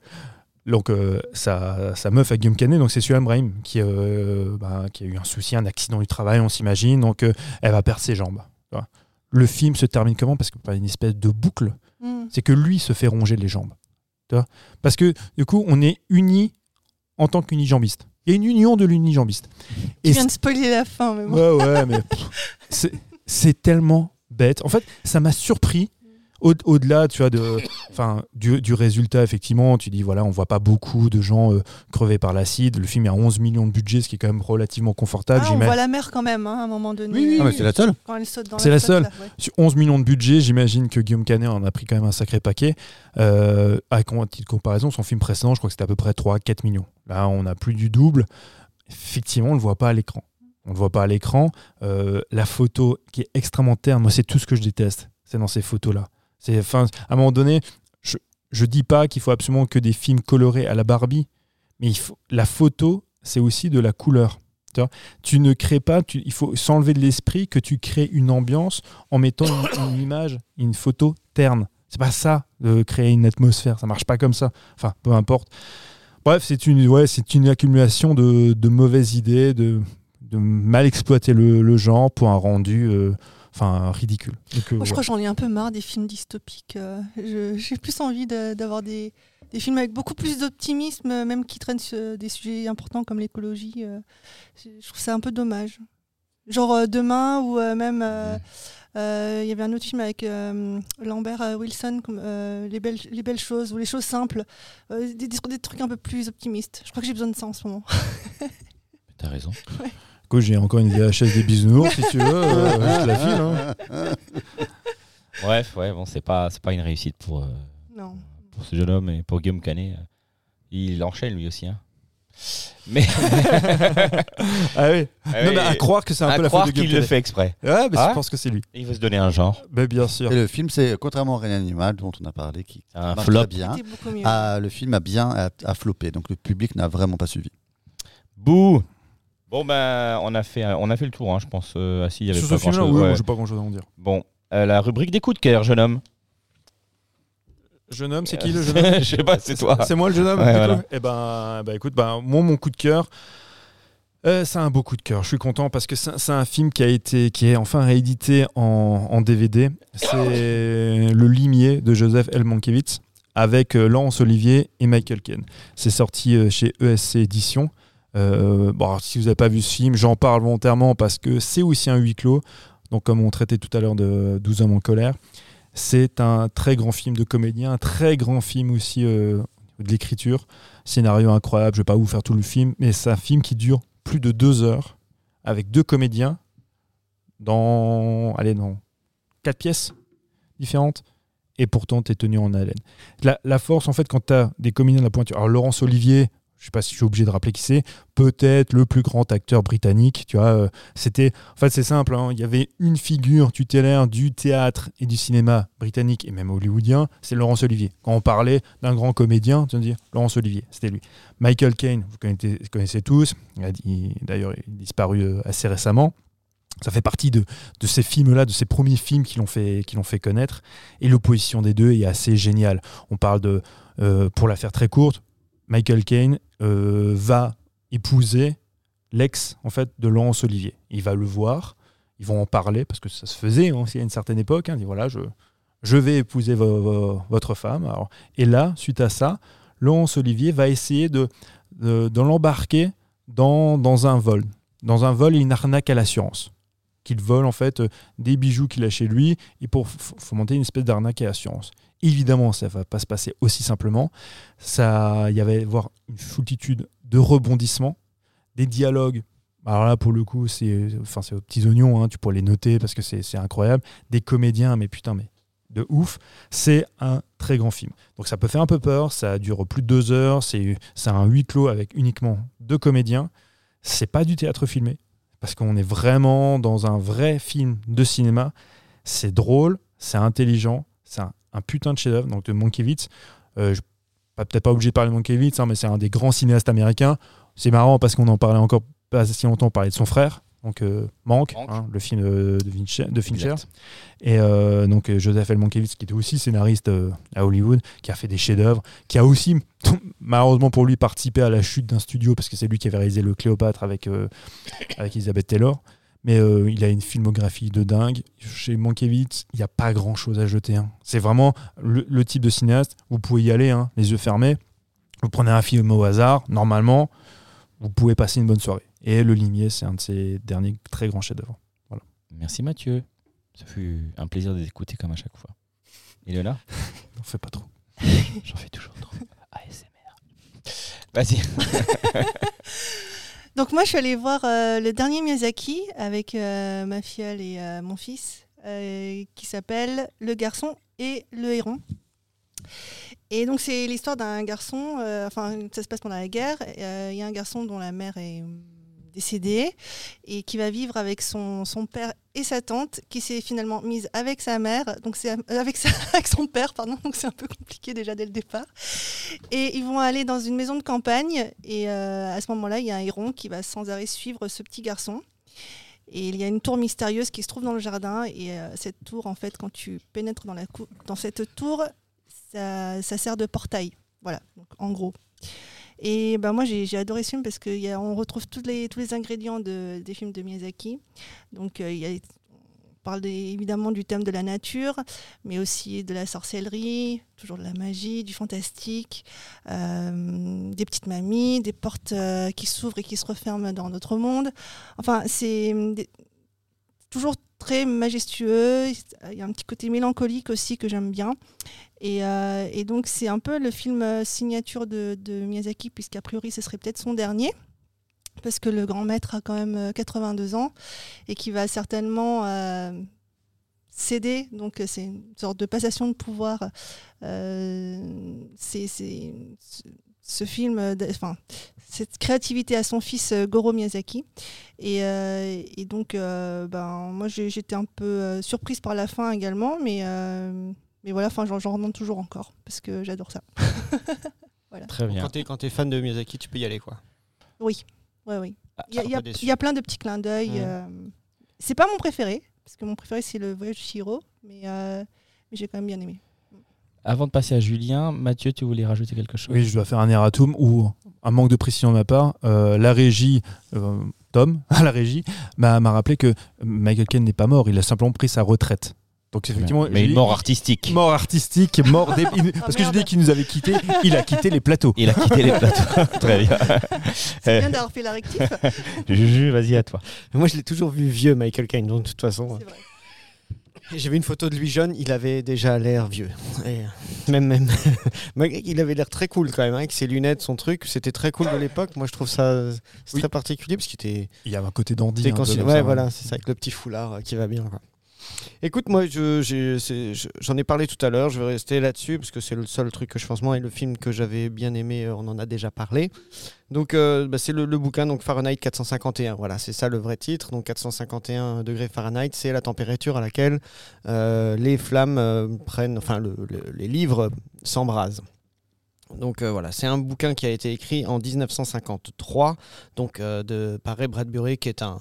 donc, euh, sa, sa meuf à Guillaume Canet, donc c'est Sulan Brahim, qui, euh, bah, qui a eu un souci, un accident du travail, on s'imagine. Donc, euh, elle va perdre ses jambes. Le film se termine comment? Parce que par une espèce de boucle, Mm. c'est que lui se fait ronger les jambes. Tu vois Parce que du coup, on est unis en tant qu'unijambiste. Il y a une union de l'unijambiste. Tu viens de spoiler la fin, mais bon. Ouais, ouais, mais c'est tellement bête. En fait, ça m'a surpris. Au- Au-delà, tu vois, de, enfin, du, du résultat, effectivement, tu dis, voilà, on voit pas beaucoup de gens euh, crever par l'acide. Le film est à 11 millions de budget, ce qui est quand même relativement confortable. Ah, on voit la mer quand même, hein, à un moment donné. Oui, oui, Ah, c'est la seule Quand elle saute dans C'est la seule. là, ouais. Sur 11 millions de budget, j'imagine que Guillaume Canet en a pris quand même un sacré paquet. Euh, à titre de comparaison, son film précédent, je crois que c'était à peu près 3-4 millions. Là, on a plus du double. Effectivement, on ne le voit pas à l'écran. On ne le voit pas à l'écran. Euh, la photo qui est extrêmement terne, moi, c'est tout ce que je déteste. C'est dans ces photos-là. C'est, enfin, à un moment donné, je ne dis pas qu'il faut absolument que des films colorés à la Barbie, mais il faut, la photo, c'est aussi de la couleur. Tu, vois? Tu ne crées pas, tu- il faut s'enlever de l'esprit que tu crées une ambiance en mettant une, une image, une photo terne. C'est pas ça de créer une atmosphère, ça marche pas comme ça. Enfin, peu importe. Bref, c'est une, ouais, c'est une accumulation de, de mauvaises idées, de, de mal exploiter le, le genre pour un rendu, euh, enfin, ridicule. Donc, euh, Moi, je ouais. crois que j'en ai un peu marre des films dystopiques. euh, je- J'ai plus envie de- d'avoir des, des films avec beaucoup plus d'optimisme, euh, même qui traînent sur des sujets importants comme l'écologie. euh, je trouve ça un peu dommage. Genre euh, Demain, ou euh, même. euh, Il y avait un autre film avec euh, Lambert euh, Wilson, comme, euh, les, belles, les belles choses, ou les choses simples. euh, des, des- des trucs un peu plus optimistes. Je crois que j'ai besoin de ça en ce moment. T'as raison. J'ai encore une VHS des bisounours, si tu veux, euh, je te la file. hein. Bref, ouais, bon, c'est pas, c'est pas une réussite pour, euh, Non. pour ce jeune homme et pour Guillaume Canet. euh, Il enchaîne lui aussi. Hein. Mais Ah oui. Ah non, mais à croire que c'est un à peu la faute de qu'il Guillaume le Canet. fait exprès. Ouais, mais Ah. je pense que c'est lui. Il veut se donner un genre. Ben, bien sûr. Et le film, c'est contrairement à Reine Animal, dont on a parlé, qui Un flop. bien. Ah, le film a bien a, a floppé, donc le public n'a vraiment pas suivi. Bouh Bon, ben, on a fait, on a fait le tour, hein, je pense. Euh, ah, si, il y avait Sur pas ce film-là, grand-chose, oui, ouais. moi, j'ai pas grand-chose à en dire. Bon, euh, la rubrique des coups de cœur, jeune homme. Jeune homme, c'est qui le jeune homme Je sais pas, c'est toi. C'est moi le jeune homme Ouais, du voilà. coup Eh ben, bah, écoute, bah, moi, mon coup de cœur, euh, c'est un beau coup de cœur. Je suis content parce que c'est c'est un film qui a été, qui est enfin réédité en, en DVD. C'est Le Limier de Joseph L. Mankiewicz avec euh, Laurence Olivier et Michael Caine. C'est sorti euh, chez ESC Éditions. Euh, bon, si vous n'avez pas vu ce film, j'en parle volontairement parce que c'est aussi un huis clos. Donc, comme on traitait tout à l'heure de 12 hommes en colère, c'est un très grand film de comédien, un très grand film aussi euh, de l'écriture. Scénario incroyable, je vais pas vous faire tout le film, mais c'est un film qui dure plus de deux heures avec deux comédiens dans, allez, dans quatre pièces différentes et pourtant tu es tenu en haleine. La, la force, en fait, quand tu as des comédiens de la pointure, alors Laurence Olivier, je sais pas si je suis obligé de rappeler qui c'est, peut-être le plus grand acteur britannique, tu vois, euh, c'était, en fait, c'est simple, hein, il y avait une figure tutélaire du théâtre et du cinéma britannique et même hollywoodien, c'est Laurence Olivier. Quand on parlait d'un grand comédien, tu dire Laurence Olivier, c'était lui. Michael Caine, vous connaissez, connaissez tous, a d'ailleurs, il est disparu euh, assez récemment. Ça fait partie de, ces films-là, de ces premiers films qui l'ont fait, qui l'ont fait connaître. Et l'opposition des deux est assez géniale. On parle de, euh, pour la faire très courte, Michael Caine euh, va épouser l'ex en fait de Laurence Olivier. Il va le voir, ils vont en parler parce que ça se faisait aussi à une certaine époque. hein. il dit voilà, je, vais épouser vo- vo- votre femme. Et là, suite à ça, Laurence Olivier va essayer de, l'embarquer dans, dans un vol, dans un vol et une arnaque à l'assurance. Qu'il vole en fait euh, des bijoux qu'il a chez lui et pour fomenter une espèce d'arnaque à l'assurance. Évidemment, ça va pas se passer aussi simplement. Ça, il y avait voir une foultitude de rebondissements, des dialogues. Alors là, pour le coup, c'est, enfin, aux petits oignons. hein, tu pourrais les noter parce que c'est, incroyable. Des comédiens, mais putain, mais de ouf. C'est un très grand film. Donc ça peut faire un peu peur. Ça dure plus de deux heures. C'est, c'est un huis clos avec uniquement deux comédiens. C'est pas du théâtre filmé parce qu'on est vraiment dans un vrai film de cinéma. C'est drôle, c'est intelligent, c'est un, un putain de chef-d'œuvre. Donc de Mankiewicz, euh, je peut-être pas obligé de parler de Mankiewicz, hein, mais c'est un des grands cinéastes américains. C'est marrant parce qu'on en parlait encore pas si longtemps, on parlait de son frère. donc euh, Manque, Manque. hein, le film euh, de, Fincher, de Fincher. Exact. et euh, donc euh, Joseph L. Mankiewicz qui était aussi scénariste euh, à Hollywood, qui a fait des chefs-d'œuvre, qui a aussi malheureusement pour lui participé à la chute d'un studio parce que c'est lui qui avait réalisé le Cléopâtre avec avec Elizabeth Taylor. Mais euh, il a une filmographie de dingue. Chez Mankiewicz, il n'y a pas grand chose à jeter. hein. C'est vraiment le, le type de cinéaste. Vous pouvez y aller, hein, les yeux fermés. Vous prenez un film au hasard. Normalement, vous pouvez passer une bonne soirée. Et Le Limier, c'est un de ses derniers très grands chefs-d'œuvre. Merci Mathieu. Ce fut un plaisir de t'écouter comme à chaque fois. Et Léona N'en fais pas trop. J'en fais toujours trop. ASMR. Vas-y. Donc moi, je suis allée voir euh, le dernier Miyazaki avec euh, ma filleule et euh, mon fils, qui s'appelle Le garçon et le héron. Et donc c'est l'histoire d'un garçon, enfin ça se passe pendant la guerre, il y a un garçon dont la mère est décédée et qui va vivre avec son, son père et sa tante qui s'est finalement mise avec sa mère, donc c'est euh, avec, avec son père, pardon, donc c'est un peu compliqué déjà dès le départ. Et ils vont aller dans une maison de campagne et euh, à ce moment-là, il y a un héron qui va sans arrêt suivre ce petit garçon. Et il y a une tour mystérieuse qui se trouve dans le jardin et euh, cette tour, en fait, quand tu pénètres dans, la dans cette tour, ça, ça sert de portail. Voilà, donc, en gros. Et ben moi, j'ai adoré ce film parce qu'on retrouve tous les, tous les ingrédients de- des films de Miyazaki. Donc, euh, il y a, on parle évidemment du thème de la nature, mais aussi de la sorcellerie, toujours de la magie, du fantastique, euh, des petites mamies, des portes euh, qui s'ouvrent et qui se referment dans notre monde. Enfin, c'est toujours très majestueux. Il y a un petit côté mélancolique aussi que j'aime bien. Et, euh, donc, c'est un peu le film euh, signature de, Miyazaki, puisqu'a priori, ce serait peut-être son dernier. Parce que le grand maître a quand même euh, 82 ans et qui va certainement euh, céder. Donc, euh, c'est une sorte de passation de pouvoir. Euh, c'est- ce- film, euh, enfin, cette créativité à son fils euh, Goro Miyazaki. Et, euh, et donc, euh, ben, moi, j'étais un peu surprise par la fin également, mais, euh, mais voilà, enfin, j'en remonte toujours encore parce que j'adore ça. Très bien. Quand t'es quand t'es fan de Miyazaki, tu peux y aller quoi. Oui, oui, oui. Ah, Il y, a- y y plein de petits clins d'œil. Mm. euh, C'est pas mon préféré, parce que mon préféré, c'est le voyage de Chihiro, mais, euh, mais j'ai quand même bien aimé. Avant de passer à Julien, Mathieu, tu voulais rajouter quelque chose? Oui, je dois faire un erratum ou un manque de précision de ma part. Euh, la régie, euh, Tom, à la régie, m'a rappelé que Michael Caine n'est pas mort, il a simplement pris sa retraite. Donc effectivement, Mais une mort artistique. mort artistique, mort des- parce que merde. dit qu'il nous avait quittés, il a quitté les plateaux. Il a quitté les plateaux. Très bien. C'est bien d'avoir fait la rectif, Juju, vas-y à toi. Moi, je l'ai toujours vu vieux, Michael Caine, donc de toute façon. c'est vrai. J'ai vu une photo de lui jeune, il avait déjà l'air vieux. Et, euh, même, même. Malgré qu'il avait l'air très cool quand même, hein, avec ses lunettes, son truc. C'était très cool de l'époque. Moi, je trouve ça Oui. très particulier parce qu'il était. Il y a un côté dandy. ouais, voilà, c'est ça, avec le petit foulard euh, qui va bien. quoi. Écoute, moi, j'en ai parlé tout à l'heure. Je vais rester là-dessus parce que c'est le seul truc que je pense moi et le film que j'avais bien aimé. euh, On en a déjà parlé. Donc, euh, bah, c'est le, bouquin, donc Fahrenheit 451. Voilà, c'est ça le vrai titre. Donc, 451 degrés Fahrenheit, c'est la température à laquelle euh, les flammes prennent, enfin, le- le- les livres s'embrasent. Donc voilà, c'est un bouquin qui a été écrit en 1953, donc de par Ray Bradbury, qui est un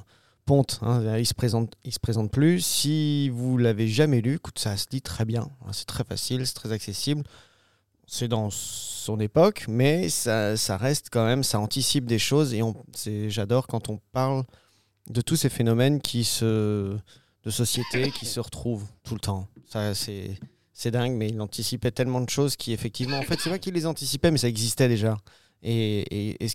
hein, il se présente, il se présente plus. Si vous l'avez jamais lu, ça se lit très bien. hein, C'est très facile, c'est très accessible. C'est dans son époque, mais ça, reste quand même, ça anticipe des choses et j'adore quand on parle de tous ces phénomènes qui se, de société qui se retrouvent tout le temps. Ça, c'est, c'est dingue, mais il anticipait tellement de choses qui, effectivement, en fait, c'est pas qu'il les anticipait, mais ça existait déjà. Et, et- et-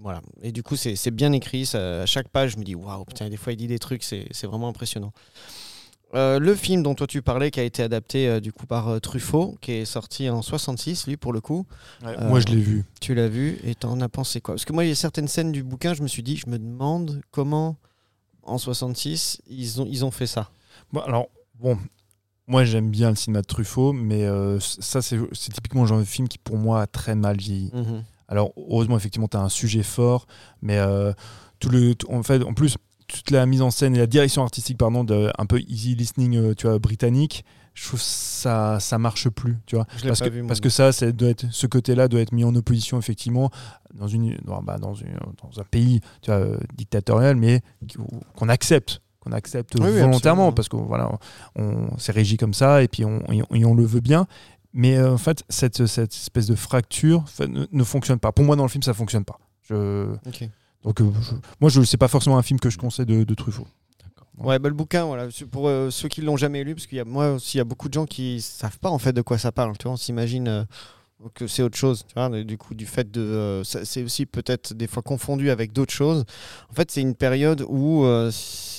voilà. Et du coup, c'est, c'est bien écrit. Ça, à chaque page, je me dis, waouh, putain, des fois, il dit des trucs, c'est, c'est vraiment impressionnant. Euh, le film dont toi tu parlais, qui a été adapté euh, du coup par euh, Truffaut, qui est sorti en 66, lui pour le coup. Ouais, Euh, Moi, je l'ai vu. Tu l'as vu et t'en as pensé quoi? Parce que moi, il y a certaines scènes du bouquin, je me suis dit, je me demande comment en 66 ils ont, ils ont fait ça. Bon, alors, bon, moi, j'aime bien le cinéma de Truffaut, mais euh, ça, c'est c'est typiquement le genre de film qui, pour moi, a très mal vieilli. Alors, heureusement, effectivement, tu as un sujet fort, mais euh, tout le, tout- en fait, en plus, toute la mise en scène et la direction artistique, pardon, de, un peu easy listening, euh, tu vois, britannique, je trouve ça ça marche plus, tu vois. Je Parce que, vu, parce que ça, c'est- doit être, ce côté-là doit être mis en opposition effectivement dans une dans, bah, dans, une- dans un pays tu vois, dictatorial, mais qu'on accepte qu'on accepte Oui, volontairement parce qu'on voilà on s'est régi comme ça et puis on, et on, et on le veut bien mais euh, en fait cette, cette espèce de fracture ne, ne fonctionne pas pour moi dans le film ça fonctionne pas je, donc euh, je- moi je c'est pas forcément un film que je conseille de, de Truffaut Ouais, bah, le bouquin, voilà, pour euh, ceux qui l'ont jamais lu, parce qu'il y a moi aussi, il y a beaucoup de gens qui savent pas en fait de quoi ça parle. Tu vois, on s'imagine euh, que c'est autre chose. Tu vois, du coup, du fait de, euh, c'est aussi peut-être des fois confondu avec d'autres choses. En fait, c'est une période où euh,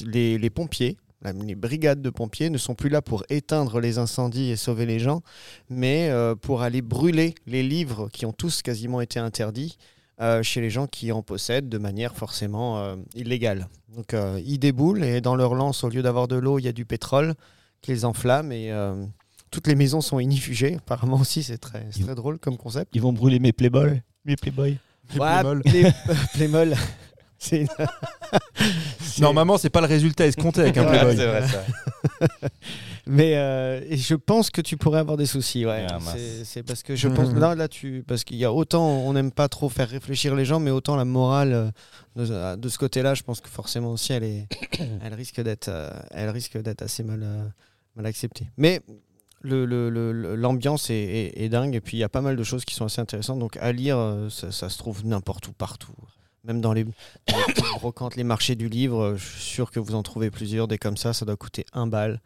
les, les pompiers, les brigades de pompiers ne sont plus là pour éteindre les incendies et sauver les gens, mais euh, pour aller brûler les livres qui ont tous quasiment été interdits euh, chez les gens qui en possèdent de manière forcément euh, illégale. Donc euh, ils déboulent et dans leur lance, au lieu d'avoir de l'eau, il y a du pétrole qui les enflamme et euh, toutes les maisons sont inifugées. Apparemment aussi, c'est très, très drôle comme concept. Ils vont brûler mes Playboy. Mes Playboy. Les Ouais, Playmobil. C'est c'est- normalement c'est pas le résultat escompté avec un Playboy c'est vrai ça. Mais euh, je pense que tu pourrais avoir des soucis, ouais. Ah, c'est, c'est parce que je pense là, là tu, parce qu'il y a autant, on n'aime pas trop faire réfléchir les gens, mais autant la morale euh, de, de ce côté-là, je pense que forcément aussi, elle est, elle risque d'être, euh, elle risque d'être assez mal, euh, mal acceptée. Mais le, le- le- le- l'ambiance est, est- est dingue et puis il y a pas mal de choses qui sont assez intéressantes. Donc à lire, euh, ça, ça se trouve n'importe où, partout. Même dans les, les marchés du livre, euh, je suis sûr que vous en trouvez plusieurs. Des comme ça, ça doit coûter un bal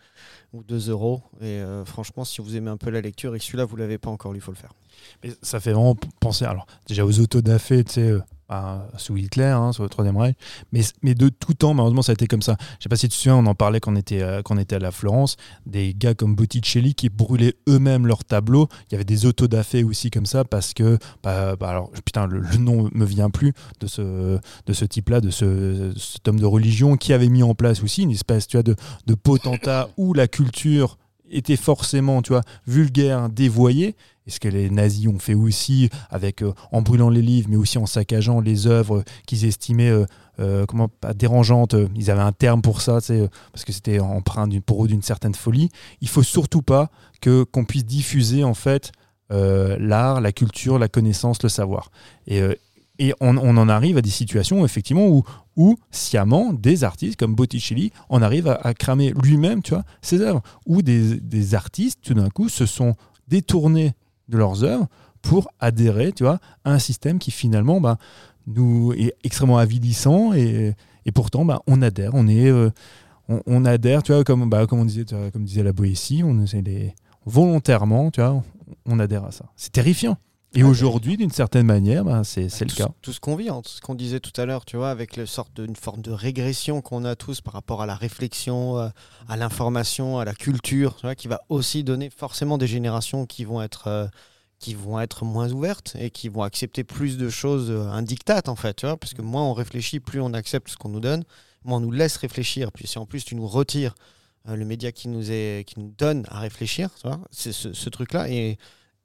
ou 2 euros. Et euh, franchement, si vous aimez un peu la lecture et celui-là, vous l'avez pas encore il faut le faire. Mais ça fait vraiment penser alors déjà aux autodafés, tu sais, euh, sous Hitler, hein, le Troisième Reich, mais, mais de tout temps, malheureusement, ça a été comme ça. Je sais pas si tu te souviens, on en parlait quand on était, euh, quand on était à la Florence, des gars comme Botticelli qui brûlaient eux-mêmes leurs tableaux. Il y avait des autodafés aussi comme ça parce que, bah, bah, alors, putain, le, le nom me vient plus de ce, de ce type-là, de ce, cet homme de religion qui avait mis en place aussi une espèce, tu vois, de, de potentat où la culture était forcément, tu vois, vulgaire, dévoyée. Et ce que les nazis ont fait aussi, avec euh, en brûlant les livres, mais aussi en saccageant les œuvres qu'ils estimaient euh, euh, comment dérangeantes. Ils avaient un terme pour ça, parce que c'était empreint pour eux d'une certaine folie. Il faut surtout pas que qu'on puisse diffuser en fait l'art, la culture, la connaissance, le savoir. Et, et on, en arrive à des situations effectivement où, où sciemment des artistes comme Botticelli en arrivent à, à cramer lui-même, tu vois, ses œuvres, où des, des artistes tout d'un coup se sont détournés de leurs œuvres pour adhérer, tu vois, à un système qui finalement bah, nous est extrêmement avilissant et, et pourtant bah, on adhère, on est, euh, on, adhère, tu vois, comme, bah, comme on disait, comme disait la Boétie, on volontairement, tu vois, on adhère à ça. C'est terrifiant. Et aujourd'hui, d'une certaine manière, bah, c'est le tout, cas. Tout ce qu'on vit, hein, ce qu'on disait tout à l'heure, tu vois, avec le sorte d'une forme de régression qu'on a tous par rapport à la réflexion, euh, à l'information, à la culture, tu vois, qui va aussi donner forcément des générations qui vont être euh, qui vont être moins ouvertes et qui vont accepter plus de choses, euh, un diktat en fait, tu vois, parce que moins on réfléchit, plus on accepte ce qu'on nous donne, moins on nous laisse réfléchir. Puis si en plus tu nous retires le média qui nous est qui nous donne à réfléchir, tu vois, c'est ce, ce truc-là et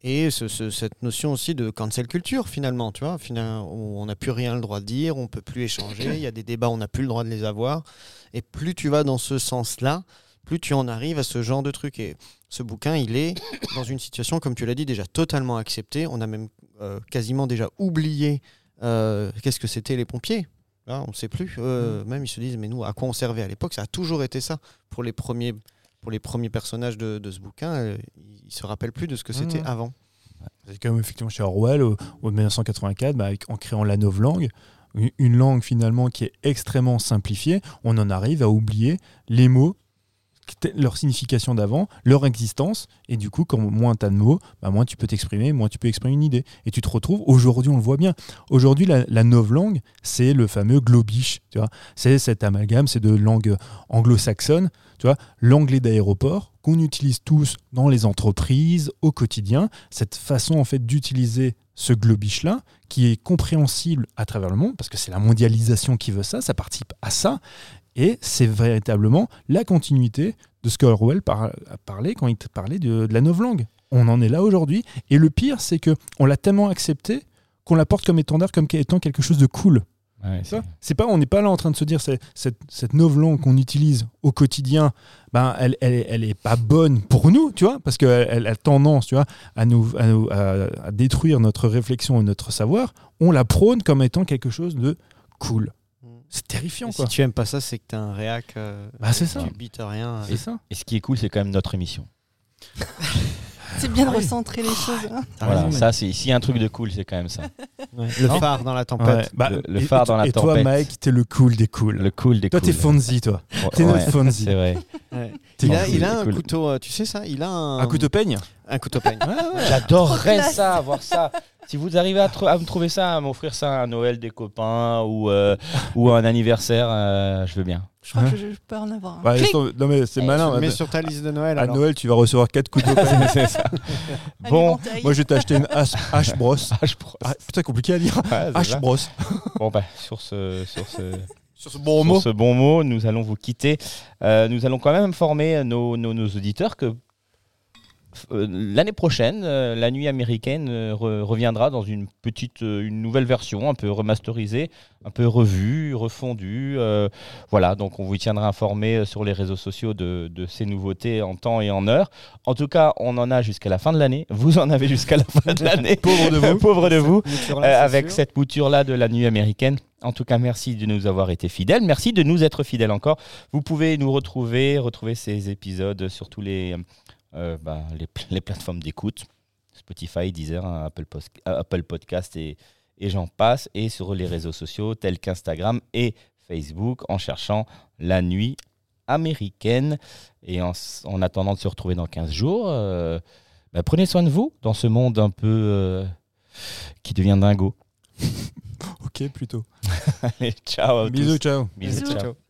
et ce- ce- cette notion aussi de cancel culture finalement, tu vois, on n'a plus rien le droit de dire, on peut plus échanger, il y a des débats, on n'a plus le droit de les avoir. Et plus tu vas dans ce sens-là, plus tu en arrives à ce genre de truc. Et ce bouquin, il est dans une situation, comme tu l'as dit, déjà totalement acceptée. On a même euh, quasiment déjà oublié euh, qu'est-ce que c'était les pompiers. Là, on ne sait plus. Euh, Même ils se disent, mais nous, à quoi on servait à l'époque? Ça a toujours été ça. Pour les premiers, pour les premiers personnages de, de ce bouquin, euh, ils ne se rappellent plus de ce que c'était Mhm. avant. C'est comme effectivement chez Orwell, au, au 1984, bah, avec- en créant la novlangue, une, une langue finalement qui est extrêmement simplifiée, on en arrive à oublier les mots, leur signification d'avant, leur existence, et du coup, quand moins tu as de mots, bah, moins tu peux t'exprimer, moins tu peux exprimer une idée. Et tu te retrouves, aujourd'hui on le voit bien, aujourd'hui la, la novlangue, c'est le fameux globish, tu vois, c'est cet amalgame, c'est de langue anglo-saxonne, tu vois, l'anglais d'aéroport qu'on utilise tous dans les entreprises au quotidien, cette façon en fait d'utiliser ce globish là qui est compréhensible à travers le monde parce que c'est la mondialisation qui veut ça, ça participe à ça et c'est véritablement la continuité de ce que Orwell par- a parlé quand il parlait de, de la novlangue. On en est là aujourd'hui et le pire c'est que on l'a tellement accepté qu'on la porte comme étendard comme étant quelque chose de cool. Ouais, vois C'est pas, on n'est pas là en train de se dire cette, cette novlangue qu'on utilise au quotidien, ben elle, elle, elle est pas bonne pour nous, tu vois, parce qu'elle elle a tendance, tu vois, à nous, à, nous- à- à détruire notre réflexion et notre savoir. On la prône comme étant quelque chose de cool. C'est terrifiant, Et quoi. si tu aimes pas ça, c'est que t'es un réac. euh, Bah, c'est ça. Tu bites rien. C'est ça. Et ce qui est cool, c'est quand même notre émission. C'est bien de Ah recentrer les choses. hein. Voilà, raison, ça, c'est s'il y a un truc de cool, c'est quand même ça. ouais. Le Non phare dans la Ouais, tempête. bah, le- le et- phare et dans la Et toi, tempête. Mike, t'es le cool des cools. Le cool des toi, cool. t'es Fonzie, toi. Ouais, T'es notre Fonzie. C'est vrai. Il a, il a un cool. couteau, euh, tu sais ça Il a un, Un de peigne un couteau peigne. J'adorerais ça, avoir ça. Si vous arrivez à, tr- à me trouver ça, à m'offrir ça à Noël des copains ou, euh, ou à un anniversaire, euh, je veux bien. Je crois Hein que je, je peux en avoir un. Bah, Clic. Non, mais c'est Eh, malin. Mais À- sur ta liste de Noël, À alors. Noël, tu vas recevoir 4 coups de peigne. c'est ça. Allez, Bon. Moi, je vais t'acheter une hache, brosse. Ah, je prends- Ah, putain, compliqué à dire. Ouais, c'est Hache ça. brosse. Bon, bah, sur ce, sur ce, Sur ce bon sur mot. ce bon mot, nous allons vous quitter. Euh, nous allons quand même informer nos, nos- nos auditeurs que euh, l'année prochaine, euh, la nuit américaine euh, re- reviendra dans une petite, euh, une nouvelle version, un peu remasterisée, un peu revue, refondue. euh, voilà, donc on vous tiendra informé euh, sur les réseaux sociaux de, de ces nouveautés en temps et en heure. En tout cas, on en a jusqu'à la fin de l'année. Vous en avez jusqu'à la fin de l'année. Pauvre de vous. Pauvre de vous. Euh, avec sûr. cette mouture-là de la nuit américaine. En tout cas, merci de nous avoir été fidèles. Merci de nous être fidèles encore. Vous pouvez nous retrouver, retrouver ces épisodes sur tous les, euh, bah, les, pl- les plateformes d'écoute. Spotify, Deezer, hein, Apple, Pos- euh, Apple Podcast et, et j'en passe. Et sur les réseaux sociaux tels qu'Instagram et Facebook en cherchant la nuit américaine. Et en, en attendant de se retrouver dans 15 jours, euh, bah, prenez soin de vous dans ce monde un peu qui devient dingo. Ok, plutôt. Allez, ciao. Bisous, ciao. Bisous, Bisous. ciao.